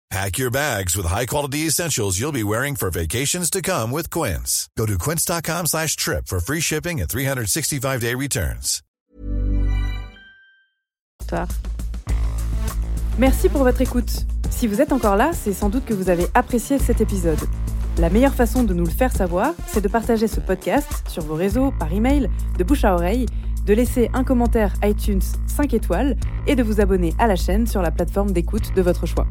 Pack your bags with high-quality essentials you'll be wearing for vacations to come with Quince. Go to quince.com slash trip for free shipping and 365-day returns. Merci pour votre écoute. Si vous êtes encore là, c'est sans doute que vous avez apprécié cet épisode. La meilleure façon de nous le faire savoir, c'est de partager ce podcast sur vos réseaux, par email, de bouche à oreille, de laisser un commentaire iTunes 5 étoiles et de vous abonner à la chaîne sur la plateforme d'écoute de votre choix.